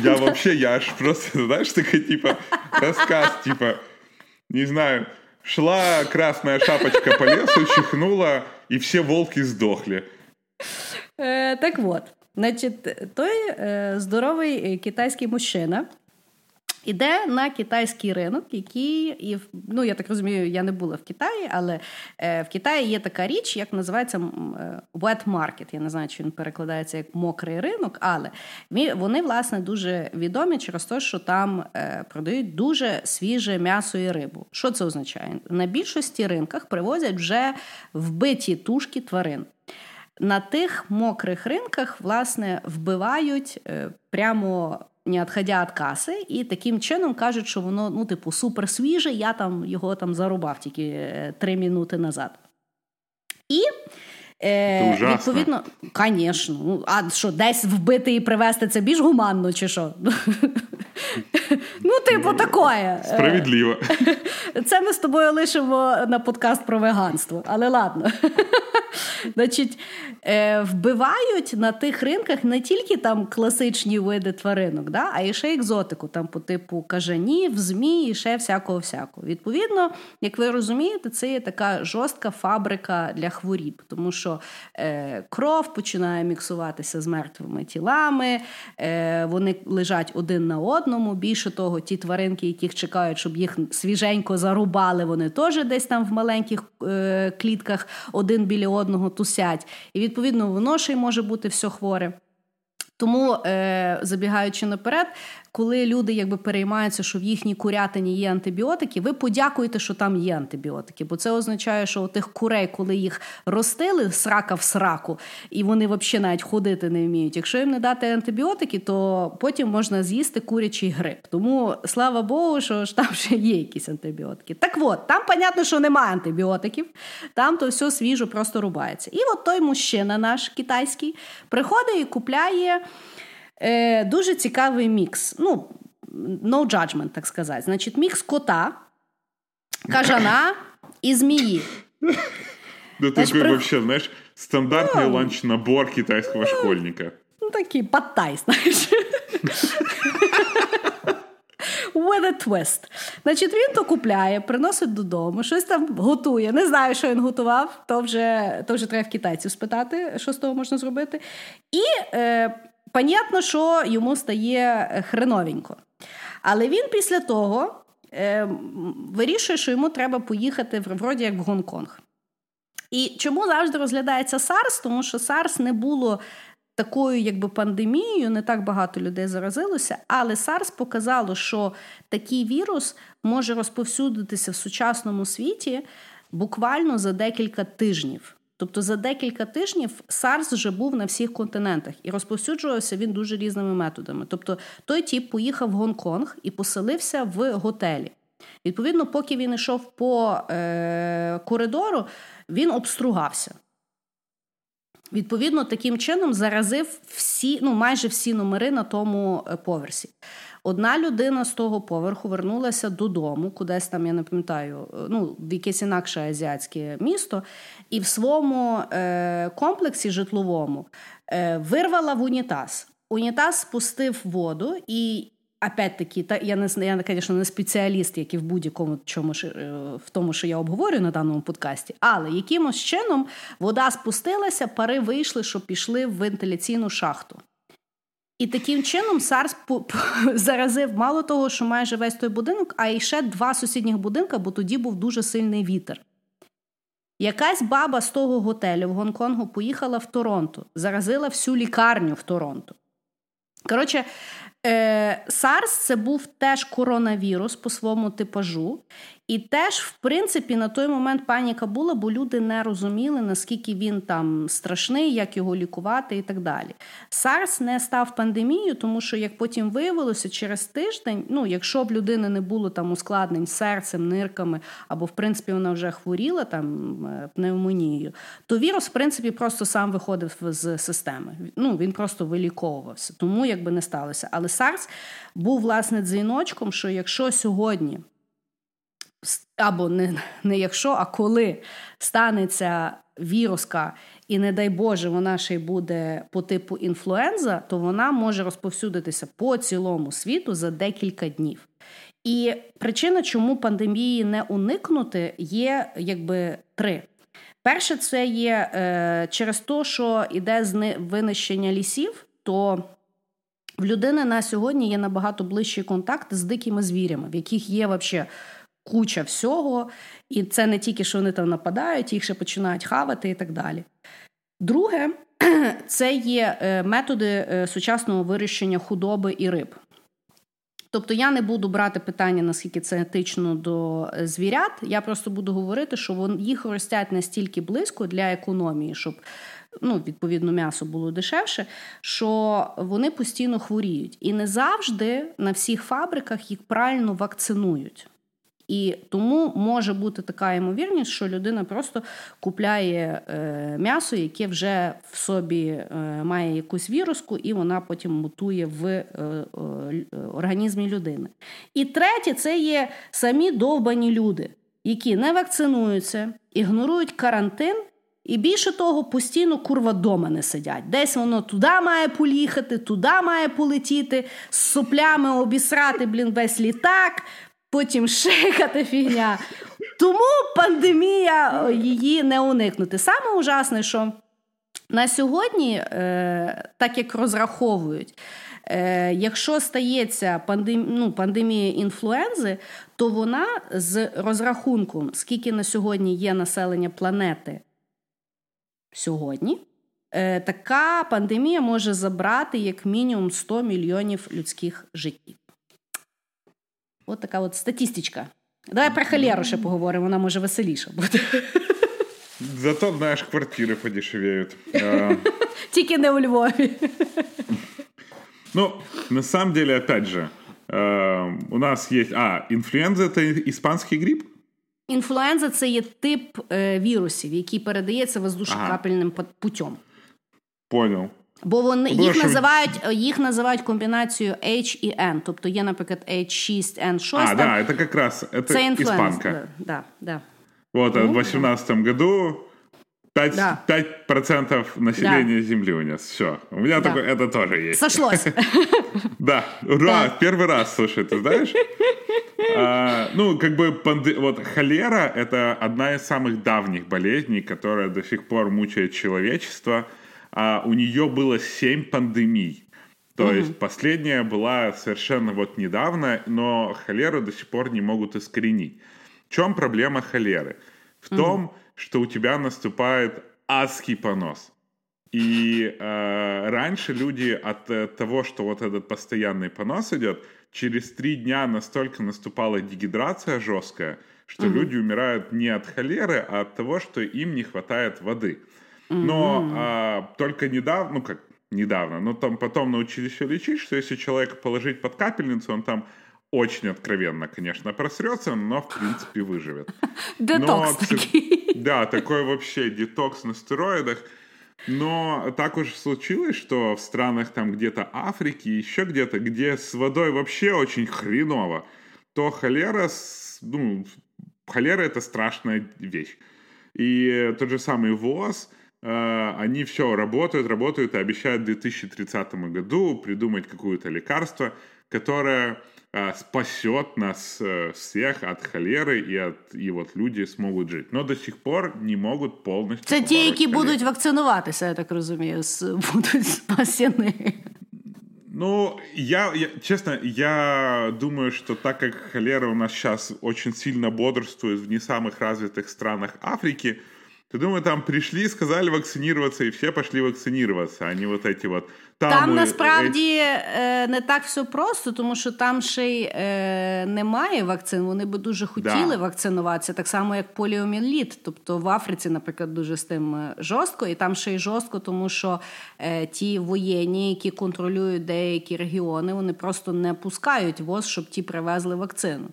S3: я вообще, я аж просто, знаєш, такий, типа, розказ, типа, не знаю, шла красная шапочка по лесу, чихнула, і всі волки здохли.
S2: Е, Так от, значить, той е, здоровий китайський мужчина. Іде на китайський ринок, який ну я так розумію, я не була в Китаї, але е, в Китаї є така річ, як називається е, wet market. Я не знаю, чи він перекладається як мокрий ринок, але вони власне дуже відомі через те, що там е, продають дуже свіже м'ясо і рибу. Що це означає? На більшості ринках привозять вже вбиті тушки тварин. На тих мокрих ринках власне вбивають прямо не відходя від каси, і таким чином кажуть, що воно ну, типу, супер свіже, я там його там зарубав тільки е, три минути назад. І Е, Відповідно, звісно. Ну, а що, десь вбити і привезти це більш гуманно, чи що? Ну, типу, такое.
S3: Справедливо.
S2: Це ми з тобою лишимо на подкаст про веганство, але ладно. Значить, е, Вбивають на тих ринках не тільки там класичні види тваринок, да, а і ще екзотику, там по типу кажанів, змій і ще всякого-всякого. Відповідно, як ви розумієте, це є така жорстка фабрика для хворіб, тому що е, кров починає міксуватися з мертвими тілами, е, вони лежать один на одному. Більше того, ті тваринки, яких чекають, щоб їх свіженько зарубали, вони теж десь там в маленьких е, клітках один біля одного тусять. І відповідно воно ще й може бути все хворе. Тому, забігаючи наперед, коли люди якби переймаються, що в їхній курятині є антибіотики, ви подякуєте, що там є антибіотики, бо це означає, що у тих курей, коли їх ростили срака в сраку, і вони взагалі навіть ходити не вміють. Якщо їм не дати антибіотики, то потім можна з'їсти курячий гриб. Тому слава Богу, що ж там ще є якісь антибіотики. Так от, там, понятно, що немає антибіотиків, там то все свіжо просто рубається. І от той мужчина наш китайський приходить і купляє. Е, Дуже цікавий мікс. Ну, no judgment, так сказати. Значить, мікс кота, кажана і змії.
S3: Да такой при... вообще, знаешь, стандартный ну, ланч-набор китайского ну, школьника.
S2: Ну, такий паттай, знаєш. With a twist. Значить, він то купляє, приносить додому, щось там готує. Не знаю, що він готував, то вже то вже треба в китайців спитати, що з того можна зробити. І е, Понятно, що йому стає е, хреновенько. Але він після того е, вирішує, що йому треба поїхати в вроді як в Гонконг. І чому завжди розглядається SARS? Тому що SARS не було такою, якби пандемією, не так багато людей заразилося, але SARS показало, що такий вірус може розповсюдитися в сучасному світі буквально за декілька тижнів. Тобто за декілька тижнів SARS вже був на всіх континентах і розповсюджувався він дуже різними методами. Тобто той тіп поїхав в Гонконг і поселився в готелі. Відповідно, поки він йшов по е, коридору, він обстругався. Відповідно, таким чином заразив всі, ну майже всі номери на тому е, поверсі. Одна людина з того поверху вернулася додому, кудись там, я не пам'ятаю, ну, в якесь інакше азіатське місто, і в своєму е, комплексі житловому е, вирвала в унітаз. Унітаз спустив воду і. Опять-таки, та я не я, звісно, не спеціаліст, як і в будь-якому чому е, в тому, що я обговорюю на даному подкасті, але якимось чином вода спустилася, пари вийшли, що пішли в вентиляційну шахту. І таким чином Сарс заразив мало того, що майже весь той будинок, а і ще два сусідніх будинка, бо тоді був дуже сильний вітер. Якась баба з того готелю в Гонконгу поїхала в Торонто, заразила всю лікарню в Торонто. Коротше, е, SARS це був теж коронавірус по своєму типажу, і теж, в принципі, на той момент паніка була, бо люди не розуміли, наскільки він там страшний, як його лікувати і так далі. SARS не став пандемією, тому що, як потім виявилося, через тиждень, ну, якщо б людини не було там ускладнень серцем, нирками, або в принципі вона вже хворіла там е, пневмонією, то вірус, в принципі, просто сам виходив з системи. Ну, Він просто виліковувався, тому якби не сталося. Але SARS був власне дзвіночком, що якщо сьогодні або не, не якщо, а коли станеться віруска, і, не дай Боже, вона ще й буде по типу інфлуенза, то вона може розповсюдитися по цілому світу за декілька днів. І причина, чому пандемії не уникнути, є якби три. Перше, це є е, через те, що йде з винищення лісів, то в людини на сьогодні є набагато ближчий контакт з дикими звірями, в яких є взагалі куча всього, і це не тільки що вони там нападають, їх ще починають хавати і так далі. Друге, це є е, методи е, сучасного вирощення худоби і риб. Тобто я не буду брати питання, наскільки це етично до е, звірят. Я просто буду говорити, що їх ростять настільки близько для економії, щоб ну, відповідно м'ясо було дешевше, що вони постійно хворіють. І не завжди на всіх фабриках їх правильно вакцинують. І тому може бути така ймовірність, що людина просто купляє е, м'ясо, яке вже в собі е, має якусь віруску, і вона потім мутує в е, організмі людини. І третє, це є самі довбані люди, які не вакцинуються, ігнорують карантин. І більше того, постійно курва дома не сидять. Десь воно туди має поїхати, туди має полетіти, з соплями обісрати блін, весь літак, потім шикати фігня. Тому пандемія її не уникнути. Саме ужасне, що на сьогодні, е, так як розраховують, е, якщо стається пандем... ну, пандемія інфлуензи, то вона з розрахунком, скільки на сьогодні є населення планети сьогодні, е, така пандемія може забрати як мінімум 100 мільйонів людських життів. От така от статистичка. Давай про холеру ще поговоримо, вона може веселіша буде.
S3: Зато, знаєш, квартири подешевеют.
S2: Тільки не у Львові.
S3: Ну, на самом деле, опять же, у нас есть... А, инфлюенза – это испанский грипп?
S2: Інфлюенза це є тип е, вірусів, який передається воздушно-капельним ага. путем.
S3: Понял.
S2: Бо вони їх що... називають їх називають комбінацією H і N. Тобто є, наприклад, H6N6.
S3: А, да, это как раз это це испанка.
S2: Да, да.
S3: Вот, ну, в 2018 году 5%, да. 5 населения да. Земли у нас. Все. У меня да. такое, это тоже есть.
S2: Сошлось.
S3: Да, ура, первый раз, слушай, ты знаешь? А, ну, как бы, вот холера — это одна из самых давних болезней, которая до сих пор мучает человечество — а у нее было 7 пандемий. То угу. есть последняя была совершенно вот недавно, но холеру до сих пор не могут искоренить. В чем проблема холеры? В угу. том, что у тебя наступает адский понос. И э, раньше люди от э, того, что вот этот постоянный понос идет, через три дня настолько наступала дегидрация жесткая, что угу. люди умирают не от холеры, а от того, что им не хватает воды. Но mm-hmm. а, только недавно, ну как недавно, но там потом научились лечить, что если человека положить под капельницу, он там очень откровенно, конечно, просрется, но в принципе выживет.
S2: Детокс такой.
S3: Да, такой вообще детокс на стероидах. Но так уж случилось, что в странах там где-то Африки, еще где-то, где с водой вообще очень хреново, то холера, ну, холера это страшная вещь. И тот же самый ВОЗ, они все работают, работают и обещают в 2030 году придумать какое-то лекарство, которое э, спасет нас э, всех от холеры и от и вот люди смогут жить. Но до сих пор не могут полностью.
S2: Це ті, які холеру. будуть вакцинуватися, я так розумію, будуть спасені.
S3: Ну, я, я, честно, я думаю, что так как холера у нас сейчас очень сильно бодрствует в не самых развитых странах Африки, Ты думаю, там прийшли, сказали вакцинуватися, і всі пішли вакцинуватися, а не вот эти вот
S2: там, там насправді е... не так все просто, тому що там ще й е... немає вакцин. Вони би дуже хотіли да. вакцинуватися, так само як поліоміеліт. Тобто в Африці, наприклад, дуже з тим е, жорстко, і там ще й жорстко, тому що е... ті воєнні, які контролюють деякі регіони, вони просто не пускають воз, щоб ті привезли вакцину.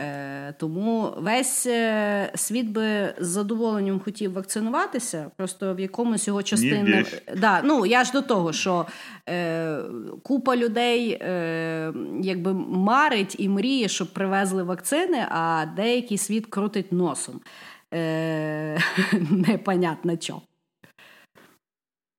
S2: Е, Тому весь е, світ би з задоволенням хотів вакцинуватися, просто в якомусь його частини. Да, ну я ж до того, що е, купа людей е, якби марить і мріє, щоб привезли вакцини, а деякий світ крутить носом. Е, Непонятно що.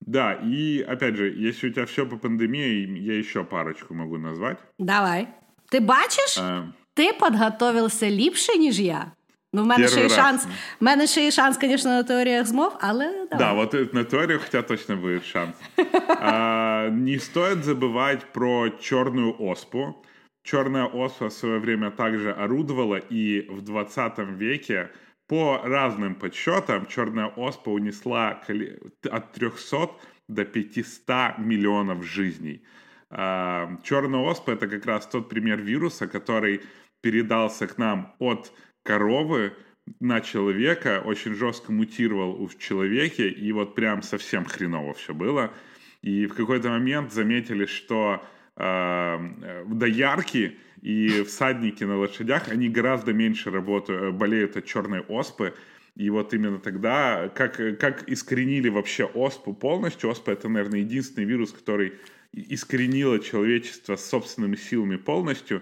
S3: Да, и опять же, если у тебя все по пандемии, я еще парочку могу назвать.
S2: Давай. Ти бачиш? А... Ти підготовився ліпше, ніж я. Ну, в мене ще є шанс. В мене ще є шанс, звісно, на теоріях змов, але давай.
S3: Да, вот на теориях у тебя точно будет шанс. а, не стоит забывать про черную оспу. Черная оспа в свое время также орудовала, и в 20 веке по разным подсчетам черная оспа унесла от 300 до 500 миллионов жизней. А, черная оспа это как раз тот пример вируса, который передался к нам от коровы на человека, очень жестко мутировал в человеке, и вот прям совсем хреново все было. И в какой-то момент заметили, что э, доярки и всадники на лошадях, они гораздо меньше работают, э, болеют от черной оспы. И вот именно тогда, как, как искоренили вообще оспу полностью, оспа это, наверное, единственный вирус, который искоренило человечество собственными силами полностью,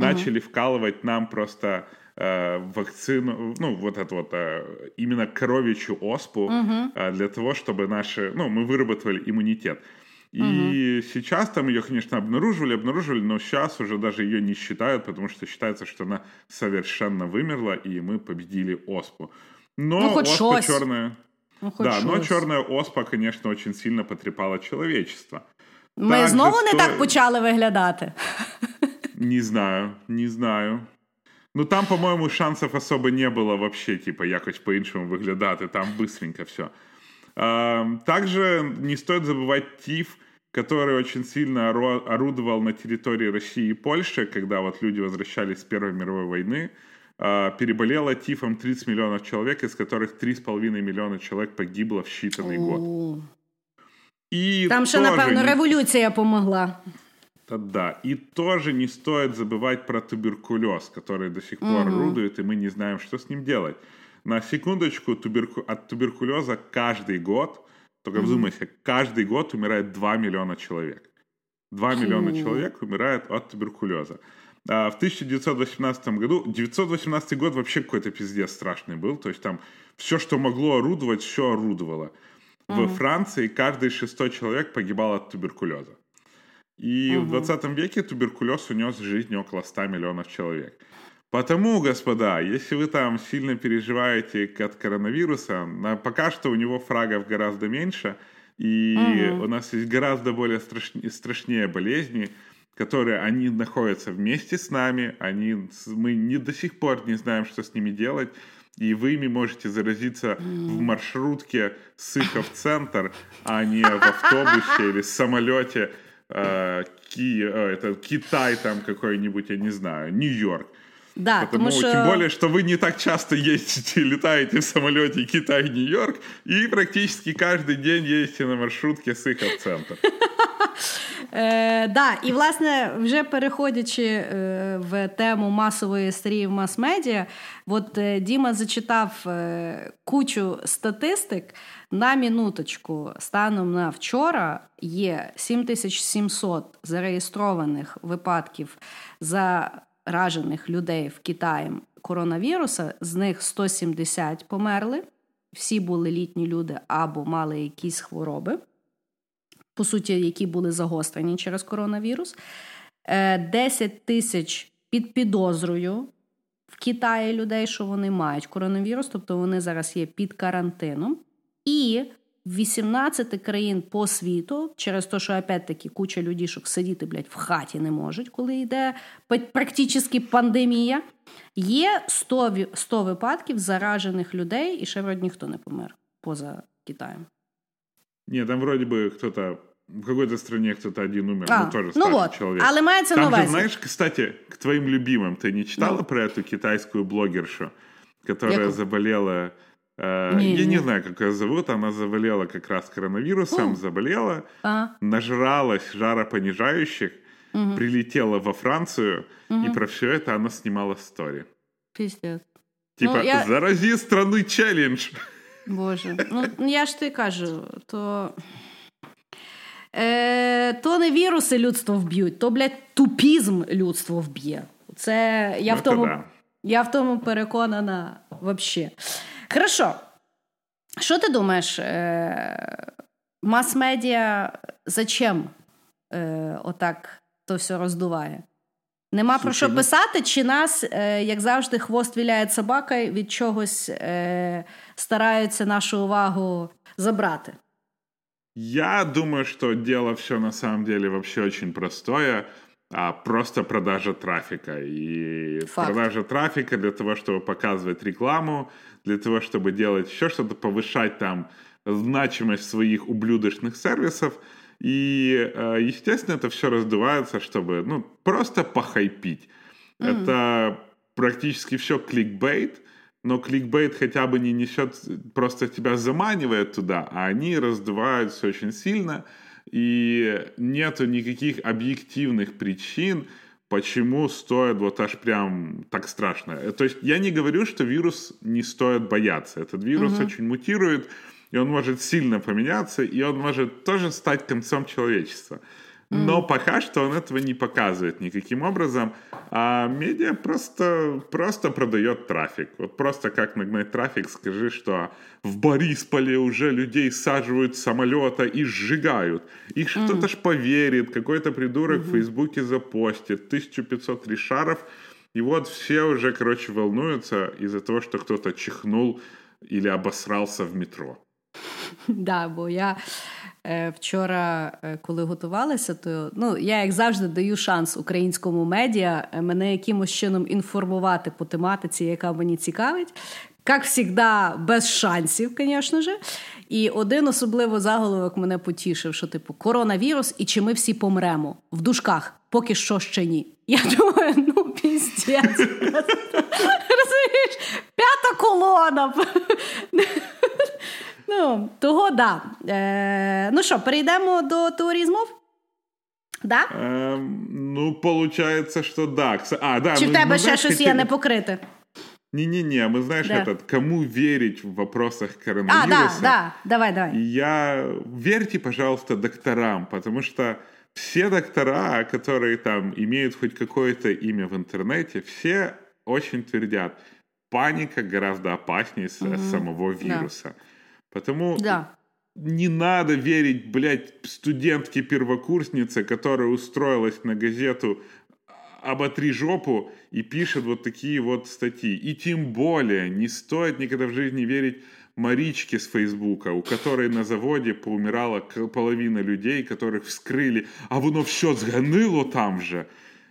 S3: угу. начали вкалывать нам просто э, вакцину, ну, вот эту вот, э, именно коровичью оспу, угу. э, для того, чтобы наши, ну, мы выработали иммунитет. И угу. сейчас там ее, конечно, обнаруживали, обнаруживали, но сейчас уже даже ее не считают, потому что считается, что она совершенно вымерла, и мы победили оспу. Но
S2: ну, хоть
S3: оспа
S2: шось.
S3: черная...
S2: Ну,
S3: да, шось. но черная оспа, конечно, очень сильно потрепала человечество.
S2: Ми так знову не так почали виглядати.
S3: Не знаю, не знаю. Ну там, по-моєму, шансів особо не було вообще, типа, якось по-іншому виглядати, там быстренько все. А, также не стоит забывать ТИФ, который очень сильно орудовал на территории России и Польши, когда вот люди возвращались с Первой мировой войны. А, переболело ТИФом 30 миллионов человек, из которых 3,5 миллиона человек погибло в считанный год.
S2: И Там ще, напевно, не... революція помогла.
S3: Да, и тоже не стоит забывать про туберкулез, который до сих пор угу. орудует, и мы не знаем, что с ним делать. На секундочку, туберку... от туберкулеза каждый год, только вдумайся, каждый год умирает 2 миллиона человек. 2 миллиона человек умирает от туберкулеза. А в 1918 году, 918 год вообще какой-то пиздец страшный был, то есть там все, что могло орудовать, все орудовало. В Франции каждый шестой человек погибал от туберкулеза. И угу. в 20 веке туберкулез унес жизнь около 100 миллионов человек. Потому, господа, если вы там сильно переживаете от коронавируса, пока что у него фрагов гораздо меньше, и угу. у нас есть гораздо более страшнее, страшнее болезни, которые они находятся вместе с нами, они, мы не до сих пор не знаем, что с ними делать, и вы ими можете заразиться в маршрутке Сыхов-центр, а не в автобусе или самолете э, Ки, э, это Китай там какой-нибудь, я не знаю, Нью-Йорк.
S2: Да,
S3: потому, потому что... Тем более, что вы не так часто ездите, летаете в самолете Китай-Нью-Йорк, и практически каждый день ездите на маршрутке Сыхов-центр.
S2: Е, да, І, власне, вже переходячи е, в тему масової істерії в мас-медіа, от е, Діма зачитав е, кучу статистик. На минуточку, станом на вчора є 7700 зареєстрованих випадків заражених людей в Китаї коронавіруса, з них 170 померли. Всі були літні люди або мали якісь хвороби по суті, які були загострені через коронавірус, 10 е, тисяч під підозрою в Китаї людей, що вони мають коронавірус, тобто вони зараз є під карантином І 18 країн по світу, через те, що опять-таки куча людішок сидіти блядь, в хаті не можуть, коли йде практично пандемія. Є 100 100 випадків заражених людей, і ще вроді ніхто не помер поза Китаєм.
S3: Ні, там вроді би хто-то в какой-то стране кто-то один умер, а, но тоже
S2: ну вот,
S3: человек.
S2: Але мається Там
S3: же, знаешь, кстати, к твоим любимым, ты не читала ну. про эту китайскую блогершу, которая Яку? заболела... Э, не, я не. не знаю, как ее зовут, она заболела как раз коронавирусом, О. заболела, а. нажралась жаропонижающих, угу. прилетела во Францию, угу. и про все это она снимала стори.
S2: Піздець.
S3: Типа,
S2: Ну, я-
S3: зарази страны челлендж.
S2: Боже. Ну, я ж ти кажу, то. Е, то не віруси людство вб'ють, то, блядь, тупізм людство вб'є. Це я в
S3: Это
S2: тому,
S3: да.
S2: я в тому переконана вообще. Хорошо. Що ти думаєш? Е, мас-медіа зачем е, отак то все роздуває? Нема про що
S3: ну-
S2: писати, чи нас, е, як завжди, хвост віляє собака, від чогось е, стараються нашу увагу забрати?
S3: Я думаю, что дело все на самом деле вообще очень простое. А просто продажа трафика. И
S2: Факт.
S3: продажа трафика для того, чтобы показывать рекламу, для того, чтобы делать еще что-то, повышать там значимость своих ублюдочных сервисов. И, э, естественно, это все раздувается, чтобы ну, просто похайпить. Это практически все кликбейт, но кликбейт хотя бы не несет, просто тебя заманивает туда, а они раздуваются очень сильно, и нету никаких объективных причин, почему стоит вот аж прям так страшно. Э, То есть я не говорю, что вирус не стоит бояться. Этот вирус очень мутирует, и он может сильно поменяться, и он может тоже стать концом человечества. Но пока что он этого не показывает никаким образом, а медиа просто, просто продает трафик. Вот просто как нагнать трафик, скажи, что в Борисполе уже людей саживают с самолета и сжигают. Их ж кто-то ж поверит, какой-то придурок в Фейсбуке запостит, 1500 решаров, и вот все уже, короче, волнуются из-за того, что кто-то чихнул или обосрался в метро.
S2: Да, бо я вчора, е, коли готувалася, то ну, я, як завжди, даю шанс українському медіа е, мене якимось чином інформувати по тематиці, яка мені цікавить. Як завжди, без шансів, звісно ж. І один особливо заголовок мене потішив, що типу коронавірус і чи ми всі помремо в дужках, поки що ще ні. Я думаю, ну піздець. Розумієш, п'ята колона. Ну, того да. Е, ну що, перейдемо до теорії змов? Да?
S3: Эм, ну, получается, что да. Кса- А, да.
S2: Чи в
S3: мы-
S2: тебе
S3: мы,
S2: ще
S3: знаешь,
S2: щось є
S3: хотели-
S2: не покрите?
S3: Не-не-не, мы, знаешь,
S2: Да.
S3: этот, кому верить в вопросах
S2: А,
S3: коронавируса.
S2: да, да, давай,
S3: И
S2: давай.
S3: я... Верьте, пожалуйста, докторам, потому что все доктора, которые там имеют хоть какое-то имя в интернете, все очень твердят, паника гораздо опаснее с- самого вируса. Потому
S2: Да.
S3: не надо верить, блядь, студентке-первокурснице, которая устроилась на газету «Оботри жопу» и пишет вот такие вот статьи. И тем более не стоит никогда в жизни верить Маричке с Фейсбука, у которой на заводе поумирала половина людей, которых вскрыли, а воно все сгонило там же.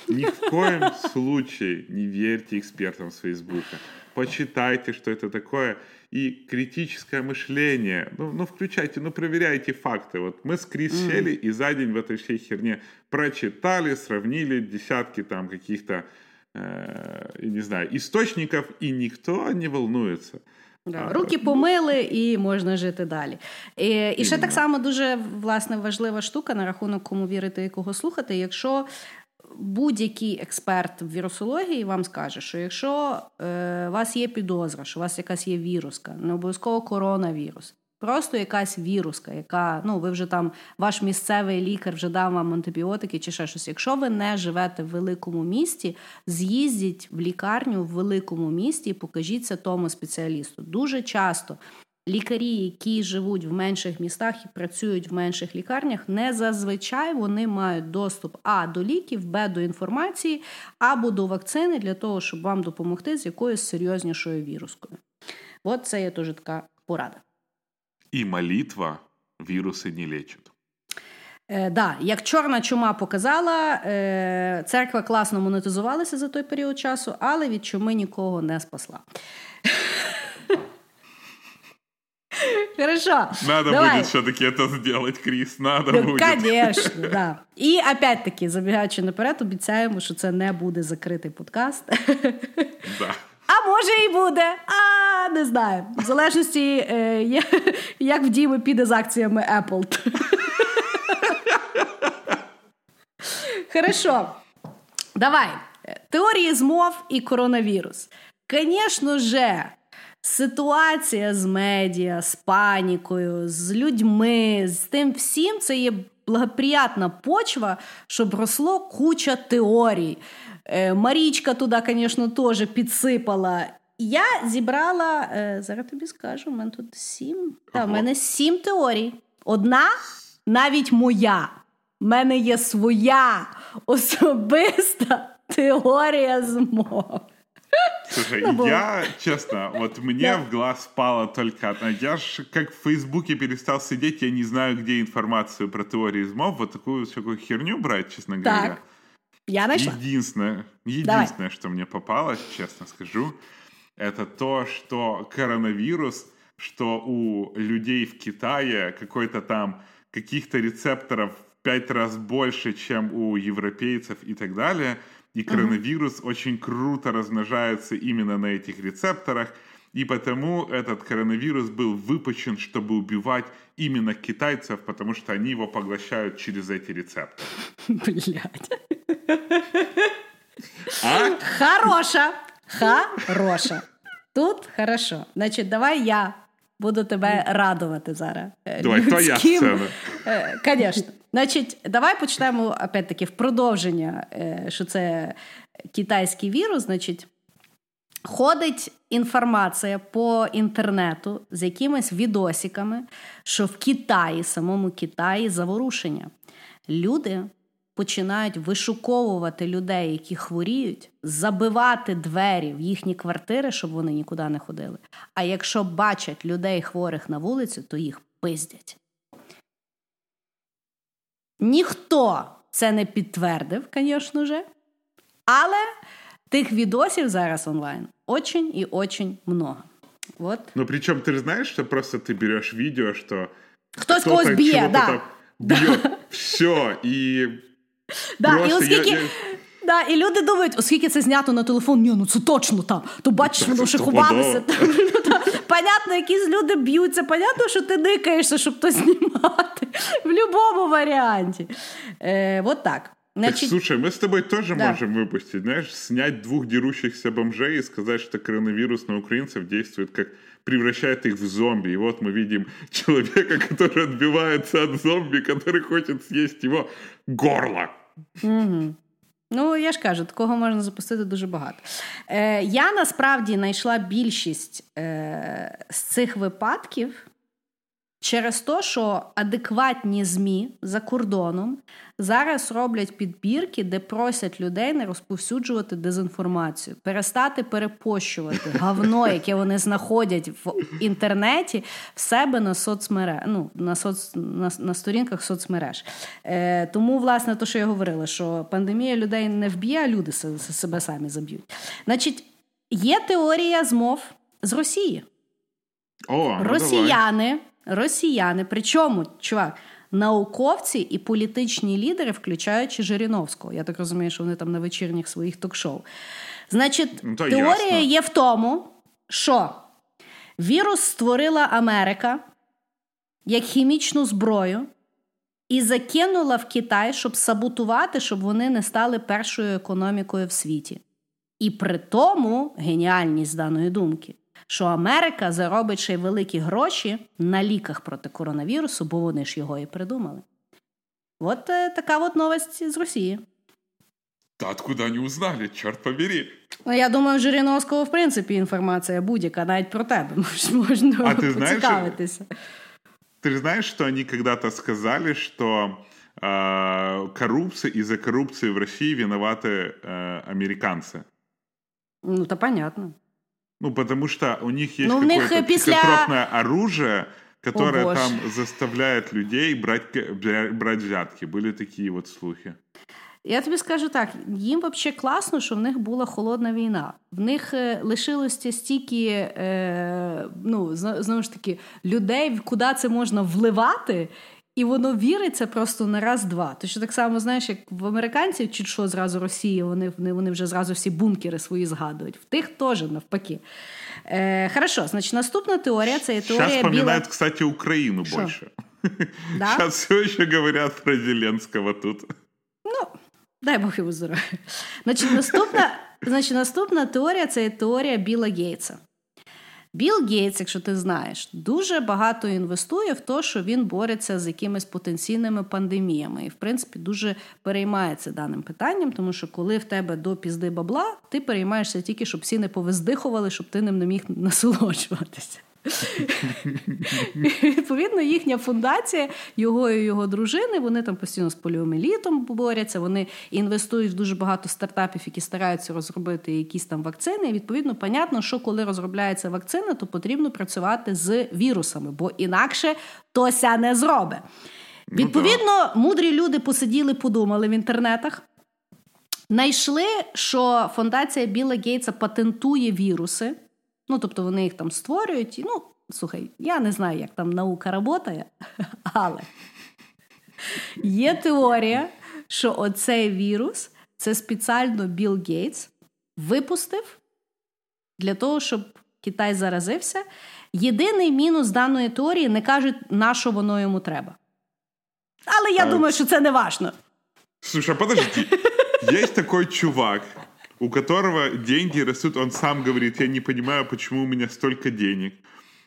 S3: Ни в коем случае не верьте экспертам с Фейсбука Почитайте, что это такое. И критическое мышление. Ну, ну включайте, ну, проверяйте факты. Вот мы с Крис сели и за день в этой всей херне прочитали, сравнили десятки там каких-то, э, я не знаю, источников, и никто не волнуется.
S2: Да. Руки помили і можна жити далі. І, і ще так само дуже власне важлива штука на рахунок кому вірити і кого слухати. Якщо будь-який експерт в вірусології вам скаже, що якщо е, у вас є підозра, що у вас якась є віруска, не обов'язково коронавірус. Просто якась віруска, яка ну ви вже там, ваш місцевий лікар вже дав вам антибіотики чи ще щось. Якщо ви не живете в великому місті, з'їздіть в лікарню в великому місті і покажіться тому спеціалісту. Дуже часто лікарі, які живуть в менших містах і працюють в менших лікарнях, не зазвичай вони мають доступ а до ліків, б до інформації, або до вакцини для того, щоб вам допомогти з якоюсь серйознішою вірускою. От це є теж така порада.
S3: И молитва вирусы не лечит.
S2: Е, да, як чорна чума показала, е, церква класно монетизувалася за той період часу, але від чуми нікого не спасла. Хорошо.
S3: Надо
S2: давай.
S3: будет все-таки это сделать, Крис, надо
S2: Ну,
S3: будет.
S2: Конечно, да. І опять-таки, забігаючи наперед, обіцяємо, що це не буде закритий подкаст.
S3: Да.
S2: А може і буде. А не знаю. В залежності, е, як в Діми піде з акціями Apple. Хорошо. Давай. Теорії змов і коронавірус. звісно же, ситуація з медіа, з панікою, з людьми, з тим всім це є благоприятна почва, щоб росло куча теорій. Е, Марічка туди, звісно, теж підсипала. Я зібрала, е, зараз тобі скажу, у мене тут сім. Та, в мене сім теорій. Одна навіть моя. У мене є своя особиста теорія змов.
S3: Слушай,
S2: Ну,
S3: я, честно, вот мне
S2: Да.
S3: в глаз спала только одна. Я ж как в Фейсбуке перестал сидеть, я не знаю, где информацию про теории измов, вот такую всякую херню брать, честно говоря.
S2: Так. Я знайшла.
S3: Единственное, единственное, что мне попалось, честно скажу, это то, что коронавирус, что у людей в Китае какой-то там каких-то рецепторов в пять раз больше, чем у европейцев и так далее. И коронавирус очень круто размножается именно на этих рецепторах. И потому этот коронавирус был выпущен, чтобы убивать именно китайцев, потому что они его поглощают через эти рецепторы.
S2: Блядь.
S3: А?
S2: Хороша. Хороша. Тут хорошо. Значить, давай я буду тебе радувати зараз.
S3: Давай, твоя
S2: людським.
S3: сцена.
S2: Е, Конечно. Значить, давай почнемо опять-таки в продовження, е, що це китайський вірус. Значить, ходить інформація по інтернету з якимись відосиками, що в Китаї, самому Китаї, заворушення. Люди починають вишуковувати людей, які хворіють, забивати двері в їхні квартири, щоб вони нікуди не ходили. А якщо бачать людей хворих на вулиці, то їх пиздять. Ніхто це не підтвердив, звісно же, але тих відосів зараз онлайн очень і очень много. Вот.
S3: Но причем ты знаешь, что просто ты берешь видео, что
S2: Хтось
S3: кто-то
S2: когось б'є,
S3: чего-то
S2: да.
S3: Все, и
S2: Да, і
S3: просто
S2: оскільки,
S3: я- я-
S2: да, і люди думають, оскільки це знято на телефон, ні, ну це точно там. То бачиш, воно ще ховалося. Ну, понятно, якісь люди б'ються, понятно, що ти никаєшся, щоб то знімати. В будь-якому варіанті. Е, вот так.
S3: Так,
S2: Значить,
S3: слушай, мы с тобой тоже
S2: Да.
S3: можем выпустить, знаешь, снять двух дерущихся бомжей и сказать, что коронавирус на украинцев действует как превращает их в зомби. И вот мы видим человека, который отбивается от зомби, который хочет съесть его горло.
S2: Ну, я ж кажу, такого можна запустити дуже багато. Е, я насправді знайшла більшість е, з цих випадків через те, що адекватні ЗМІ за кордоном зараз роблять підбірки, де просять людей не розповсюджувати дезінформацію, перестати перепощувати говно, яке вони знаходять в інтернеті в себе на соцмереж, ну, на, соц, на, на сторінках соцмереж. Е, тому, власне, то, що я говорила, що пандемія людей не вб'є, а люди се- се- себе самі заб'ють. Значить, є теорія змов з Росії.
S3: О, ну давай.
S2: Росіяни, причому, чувак, науковці і політичні лідери, включаючи Жириновського. Я так розумію, що вони там на вечірніх своїх ток-шоу. Значить,
S3: Ну,
S2: теорія
S3: ясно.
S2: є в тому, що вірус створила Америка як хімічну зброю і закинула в Китай, щоб саботувати, щоб вони не стали першою економікою в світі. І при тому геніальність даної думки, що Америка заробить ще й великі гроші на ліках проти коронавірусу, бо вони ж його і придумали. От е, така от новость з Росії.
S3: Да откуда они узнали, черт побери.
S2: Ну, я думаю, в Жириновського, в принципі, інформація будь-яка, навіть про тебе мож- можна
S3: А ти знаєш,
S2: поцікавитися.
S3: Ты же знаешь, что они когда-то сказали, что э, коррупция, из-за коррупции в России виноваты э, американцы?
S2: Ну, то понятно.
S3: Ну, потому что у них есть
S2: Ну,
S3: какое-то
S2: після-
S3: психотропное оружие, которое
S2: Боже.
S3: там заставляет людей брать, брать взятки. Были такие вот слухи.
S2: Я тобі скажу так: їм взагалі класно, що в них була холодна війна. В них е, лишилося стільки, е, ну, знову ж таки, людей, куди це можна вливати, і воно віриться просто на раз-два. Точно так само, знаєш, як в американців, чи що зразу Росії, вони, вони, вони вже зразу всі бункери свої згадують. В тих теж навпаки. Е, хорошо, значить, наступна теорія це є
S3: Сейчас
S2: теорія біла.
S3: кстати, Украину
S2: Шо?
S3: больше.
S2: Да?
S3: Сейчас все еще говорят про Зеленского тут.
S2: Ну, Дай Бог йому здоров'я. Значить, наступна, значить, наступна теорія це теорія Біла Гейтса. Білл Гейтс, якщо ти знаєш, дуже багато інвестує в те, що він бореться з якимись потенційними пандеміями. І, в принципі, дуже переймається даним питанням, тому що коли в тебе до пізди бабла, ти переймаєшся тільки, щоб всі не повиздихували, щоб ти ним не міг насолоджуватися. Відповідно, їхня фундація, його і його дружини, вони там постійно з поліомелітом борються, вони інвестують в дуже багато стартапів, які стараються розробити якісь там вакцини. І відповідно, понятно, що коли розробляється вакцина, то потрібно працювати з вірусами, бо інакше тося не зробить. Ну відповідно, мудрі люди посиділи, подумали в інтернетах. Знайшли, що фундація Біла Гейтса патентує віруси. Ну, тобто вони їх там створюють. Ну, слухай, я не знаю, як там наука працює, але є теорія, що оцей вірус це спеціально Білл Гейтс випустив для того, щоб Китай заразився. Єдиний мінус даної теорії не кажуть, на що воно йому треба. Але я а... думаю, що це не важно.
S3: Слушай, подожди. Є такий чувак, у которого деньги растут, он сам говорит, я не понимаю, почему у меня столько денег.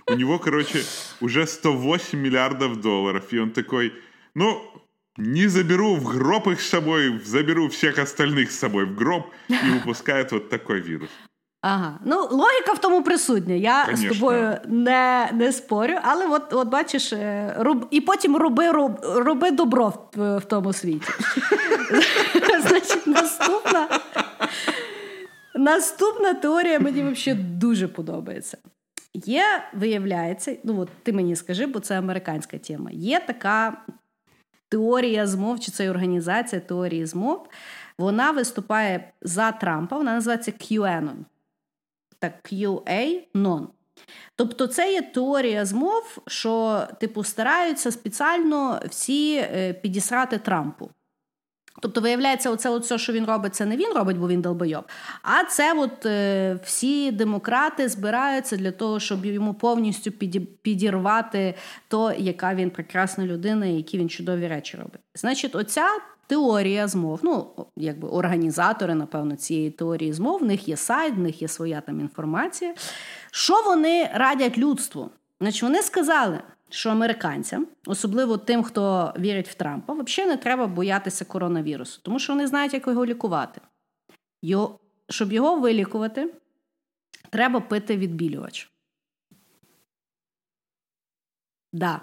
S3: У него, короче, уже 108 миллиардов долларов, и он такой, ну, не заберу в гроб их с собой, заберу всех остальных с собой в гроб и выпускает вот такой вирус.
S2: Ага, ну логіка в тому присутня. Я Конечно. з тобою не не спорю, але от от бачиш, е, роб, і потім роби роб, роби добро в, в тому світі. Значить, наступна Наступна теорія мені взагалі дуже подобається. Є, виявляється, ну от ти мені скажи, бо це американська тема. Є така теорія змов, чи це організація теорії змов. Вона виступає за Трампа, вона називається QAnon. Так, QA-non. Тобто, це є теорія змов, що, типу, стараються спеціально всі е, підісрати Трампу. Тобто, виявляється, оце от все, що він робить, це не він робить, бо він долбойоб. А це от е, всі демократи збираються для того, щоб йому повністю підірвати то, яка він прекрасна людина, і які він чудові речі робить. Значить, оця теорія змов, ну якби організатори, напевно, цієї теорії змов, в них є сайт, в них є своя там інформація. Що вони радять людству? Значить, вони сказали що американцям, особливо тим, хто вірить в Трампа, взагалі не треба боятися коронавірусу, тому що вони знають, як його лікувати. Його, Щоб його вилікувати, треба пити відбілювач. Да.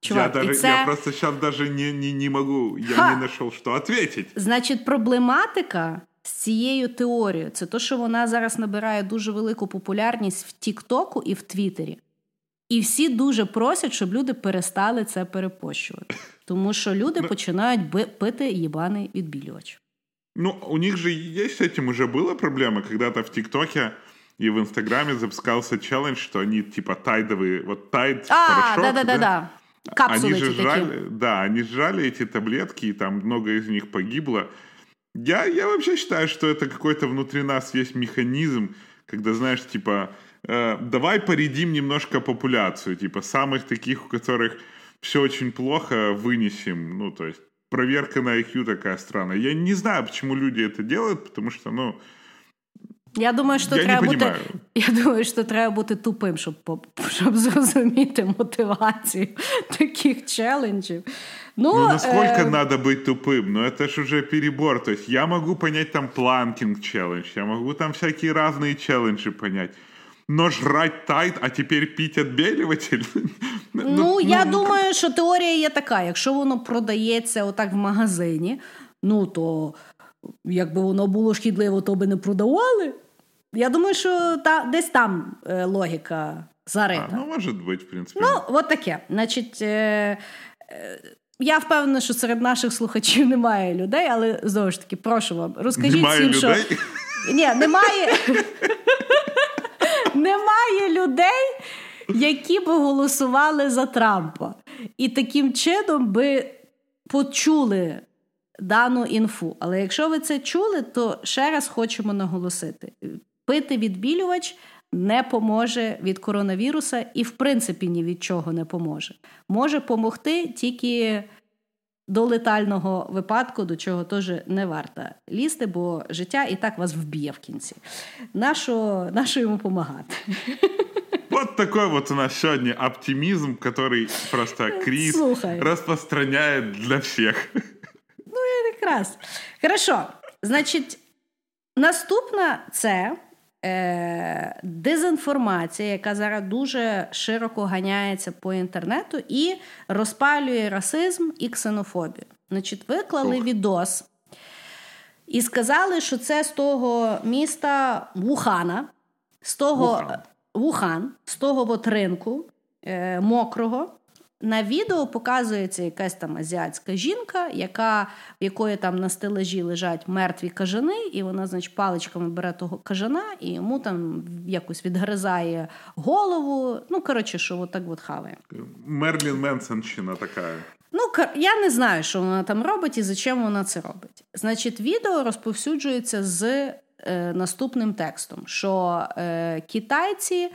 S3: Чувак, я, даже, це... я просто зараз даже не не, не можу, я Ха! не знайшов, що відповідати.
S2: Значить, проблематика з цією теорією це те, що вона зараз набирає дуже велику популярність в Тіктоку і в Твіттері. І всі дуже просять, щоб люди перестали це перепощувати. Тому що люди ну, починають би- пити ебаний відбілювач.
S3: Ну, у них же есть с этим уже была проблема. Когда-то в ТикТоке и в Инстаграме запускался челлендж, что они типа тайдовые, вот тайд
S2: а, порошок. Да-да-да. Капсулы
S3: они же жрали, Да, они жрали эти таблетки, и там много из них погибло. Я, я вообще считаю, что это какой-то внутри нас есть механизм, когда, знаешь, типа, э, давай поредим немножко популяцию, типа самых таких, у которых все очень плохо, вынесем. Ну, то есть проверка на IQ такая странная. Я не знаю, почему люди это делают, потому что, ну,
S2: я думаю, що я треба бути. Я думаю, що треба бути тупим, щоб щоб зрозуміти мотивацію таких челенджів.
S3: Ну, ну насколько э... надо быть тупым? Ну, это ж уже перебор. То есть я могу понять там планкинг челлендж, я могу там всякие разные челленджи понять Но жрать Tide, а тепер піть відбілюватель?
S2: Ну, ну, я ну, думаю, що теорія є така: якщо воно продається отак в магазині, ну то якби воно було шкідливо, то би не продавали. Я думаю, що та, десь там е, логіка зарита.
S3: А, ну, може бути, в принципі.
S2: Ну, от таке. Значить, е, е, я впевнена, що серед наших слухачів немає людей, але знову ж таки, прошу вам, розкажіть немає всім, людей? що. Ні, немає. немає людей, які б голосували за Трампа. І таким чином би почули дану інфу. Але якщо ви це чули, то ще раз хочемо наголосити: пити відбілювач не поможе від коронавіруса і, в принципі, ні від чого не поможе. Може помогти тільки до летального випадку, до чого теж не варто лізти, бо життя і так вас вб'є в кінці. Нащо, нащо йому допомагати?
S3: Вот такой вот у нас сегодня оптимизм, который просто Крис Слухай. распространяет для всех.
S2: Ну, якраз. Хорошо. Значить, наступна це дезінформація, яка зараз дуже широко ганяється по інтернету і розпалює расизм і ксенофобію. Значить, виклали Ох. відос і сказали, що це з того міста Вухана, з того Вухан, Вухан з того от ринку е, мокрого. На відео показується якась там азіатська жінка, яка, в якої там на стележі лежать мертві кажани, і вона, значить, паличками бере того кажана і йому там якось відгризає голову. Ну, коротше, що от так от хаває.
S3: Мерлін Менсонщина така.
S2: Ну, я не знаю, що вона там робить і зачем вона це робить. Значить, відео розповсюджується з е, наступним текстом: що е, китайці.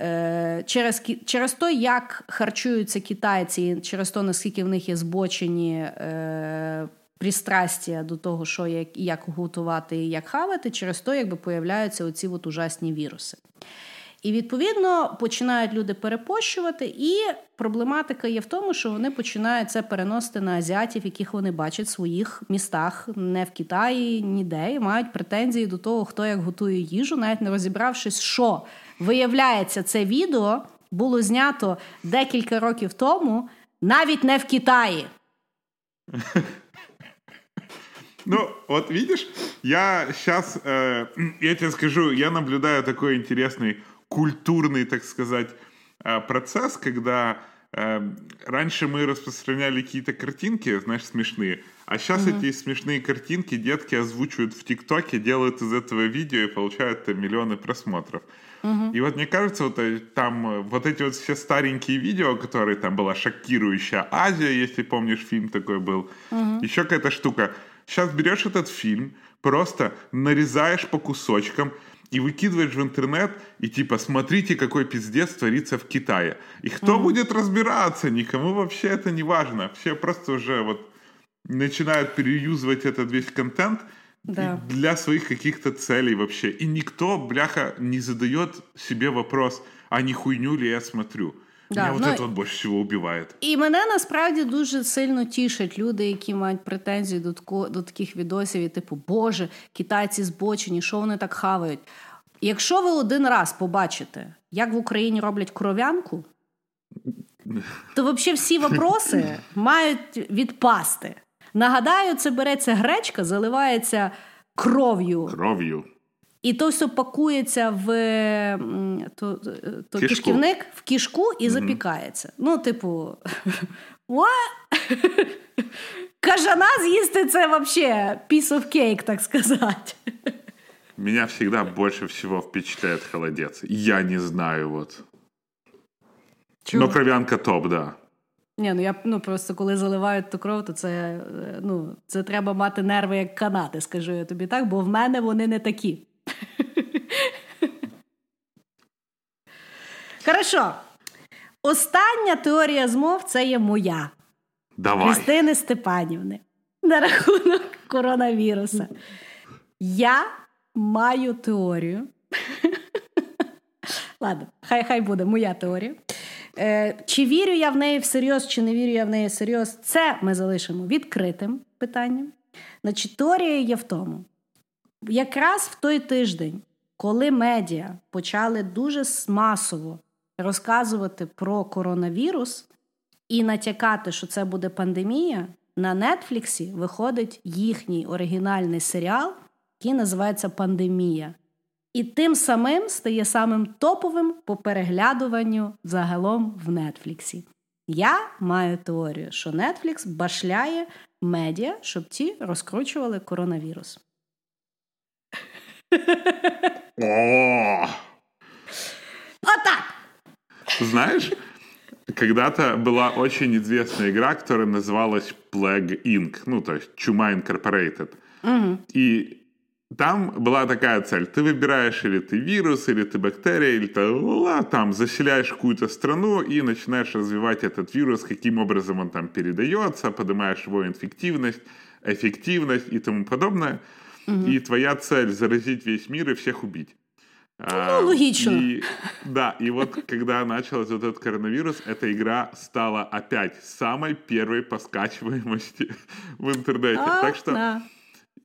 S2: Е, через через те, як харчуються китайці, через те, наскільки в них є збочені е, пристрастя до того, що як як готувати і як хавати, через те, якби появляються оці от ужасні віруси. І відповідно починають люди перепощувати, і проблематика є в тому, що вони починають це переносити на азіатів, яких вони бачать в своїх містах, не в Китаї, ніде, і мають претензії до того, хто як готує їжу, навіть не розібравшись, що Виявляється, це відео було знято декілька років тому, навіть не в Китаї.
S3: Ну, вот видишь, я сейчас, э, я тебе скажу, я наблюдаю такой интересный культурный, так сказать, э, процесс, когда э, раньше мы распространяли какие-то картинки, знаешь, смешные, а сейчас mm-hmm. эти смешные картинки детки озвучивают в ТикТоке, делают из этого видео и получают миллионы просмотров. Угу. И вот мне кажется, вот э, там э, вот эти вот все старенькие видео, которые там была шокирующая Азия, если помнишь, фильм такой был, угу. еще какая-то штука. Сейчас берешь этот фильм, просто нарезаешь по кусочкам и выкидываешь в интернет, и типа, смотрите, какой пиздец творится в Китае. И кто угу. будет разбираться? Никому вообще это не важно. Все просто уже вот начинают переюзывать этот весь контент, да. для своих каких-то целей вообще. И никто, бляха, не задает себе вопрос, а не хуйню ли я смотрю. Да, Мене ну, от більше всього убиває.
S2: І мене насправді дуже сильно тішать люди, які мають претензії до тако, до таких відосів, і типу, Боже, китайці збочені, що вони так хавають. Якщо ви один раз побачите, як в Україні роблять кров'янку, то взагалі всі вопроси мають відпасти. Нагадаю, це береться гречка, заливається кров'ю.
S3: Кров'ю.
S2: І то все пакується в то, то кишківник в кішку і mm-hmm. запікається. Ну, типу, кажана з'їсти це взагалі piece of cake, так сказати.
S3: Меня всегда больше всего впечатляет холодец. Я не знаю, вот. Чего? Но кровянка топ, да.
S2: Ні, ну я ну просто коли заливають ту кров, то це е, ну, це треба мати нерви як канати, скажу я тобі так, бо в мене вони не такі. Хорошо. Остання теорія змов це є моя.
S3: Давай.
S2: Христини Степанівни. На рахунок коронавіруса. Я маю теорію. Ладно, хай хай буде моя теорія. Е, Чи вірю я в неї всерйоз, чи не вірю я в неї всерйоз, це ми залишимо відкритим питанням. Значить, теорія є в тому, якраз в той тиждень, коли медіа почали дуже масово розказувати про коронавірус і натякати, що це буде пандемія, на Нетфліксі виходить їхній оригінальний серіал, який називається Пандемія. І тим самим стає самим топовим по переглядуванню загалом в Нетфліксі. Я маю теорію, що Netflix башляє медіа, щоб ті розкручували коронавірус. Отак!
S3: Знаешь, когда-то была очень известная игра, которая называлась Plague Inc., ну, то есть Чума Incorporated. Угу. И там была такая цель. Ты выбираешь, или ты вирус, или ты бактерия, или ты там заселяешь какую-то страну и начинаешь развивать этот вирус, каким образом он там передается, поднимаешь его инфективность, эффективность и тому подобное. Угу. И твоя цель заразить весь мир и всех убить.
S2: Ну, а, логично.
S3: И, да, и вот когда начался вот этот коронавирус, эта игра стала опять самой первой по скачиваемости в интернете. А, так что да.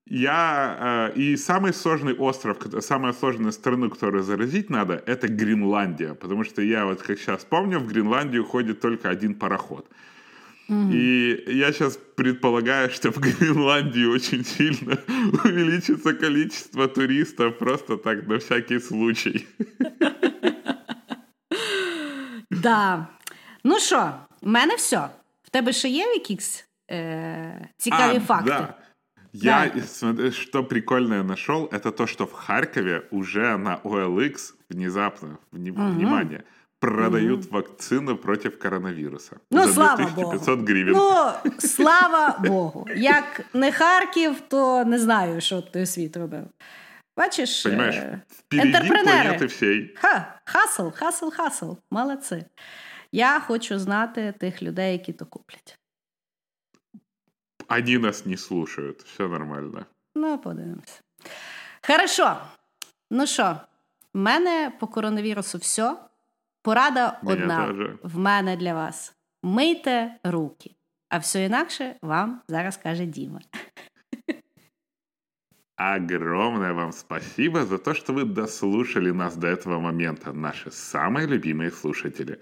S3: я... Э, и самый сложный остров, самая сложная страну, которую заразить надо, это Гренландия. Потому что я вот как сейчас помню, в Гренландию ходит только один пароход. И я сейчас предполагаю, что в Гренландии очень сильно увеличится количество туристов просто так на всякий случай.
S2: Да. Ну що, в мене все. В тебе ще є якісь е, цікаві а, факти? Да.
S3: Я, да. что прикольное нашел, это то, что в Харькове уже на OLX внезапно, вни, угу. внимание, продают угу. вакцину против коронавируса.
S2: Ну,
S3: за
S2: слава 2500
S3: Богу. гривень.
S2: Ну, слава Богу. Як не Харків, то не знаю, що той світ робив. Бачиш,
S3: е, entrepreneur и. всій.
S2: Ха, хасл, хасл, хасл. Молодці. Я хочу знати тих людей, які то куплять.
S3: Они нас не слушают. Все нормально.
S2: Ну, подивимося. Хорошо. Ну що, в мене по коронавірусу все. Порада Мене одна теж. в мене для вас: мийте руки, а все інакше вам зараз каже Діма.
S3: Огромное вам спасибо за то, что вы дослушали нас до этого момента, наши самые любимые слушатели.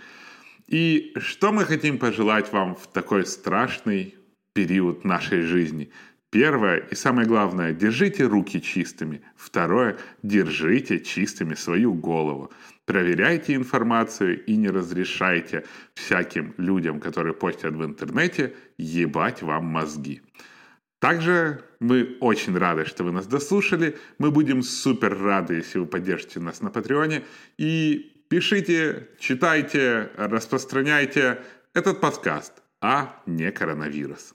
S3: И что мы хотим пожелать вам в такой страшный период нашей жизни? Первое и самое главное, держите руки чистыми. Второе, держите чистыми свою голову. Проверяйте информацию и не разрешайте всяким людям, которые постят в интернете, ебать вам мозги. Также мы очень рады, что вы нас дослушали. Мы будем супер рады, если вы поддержите нас на Патреоне. И пишите, читайте, распространяйте этот подкаст, а не коронавирус.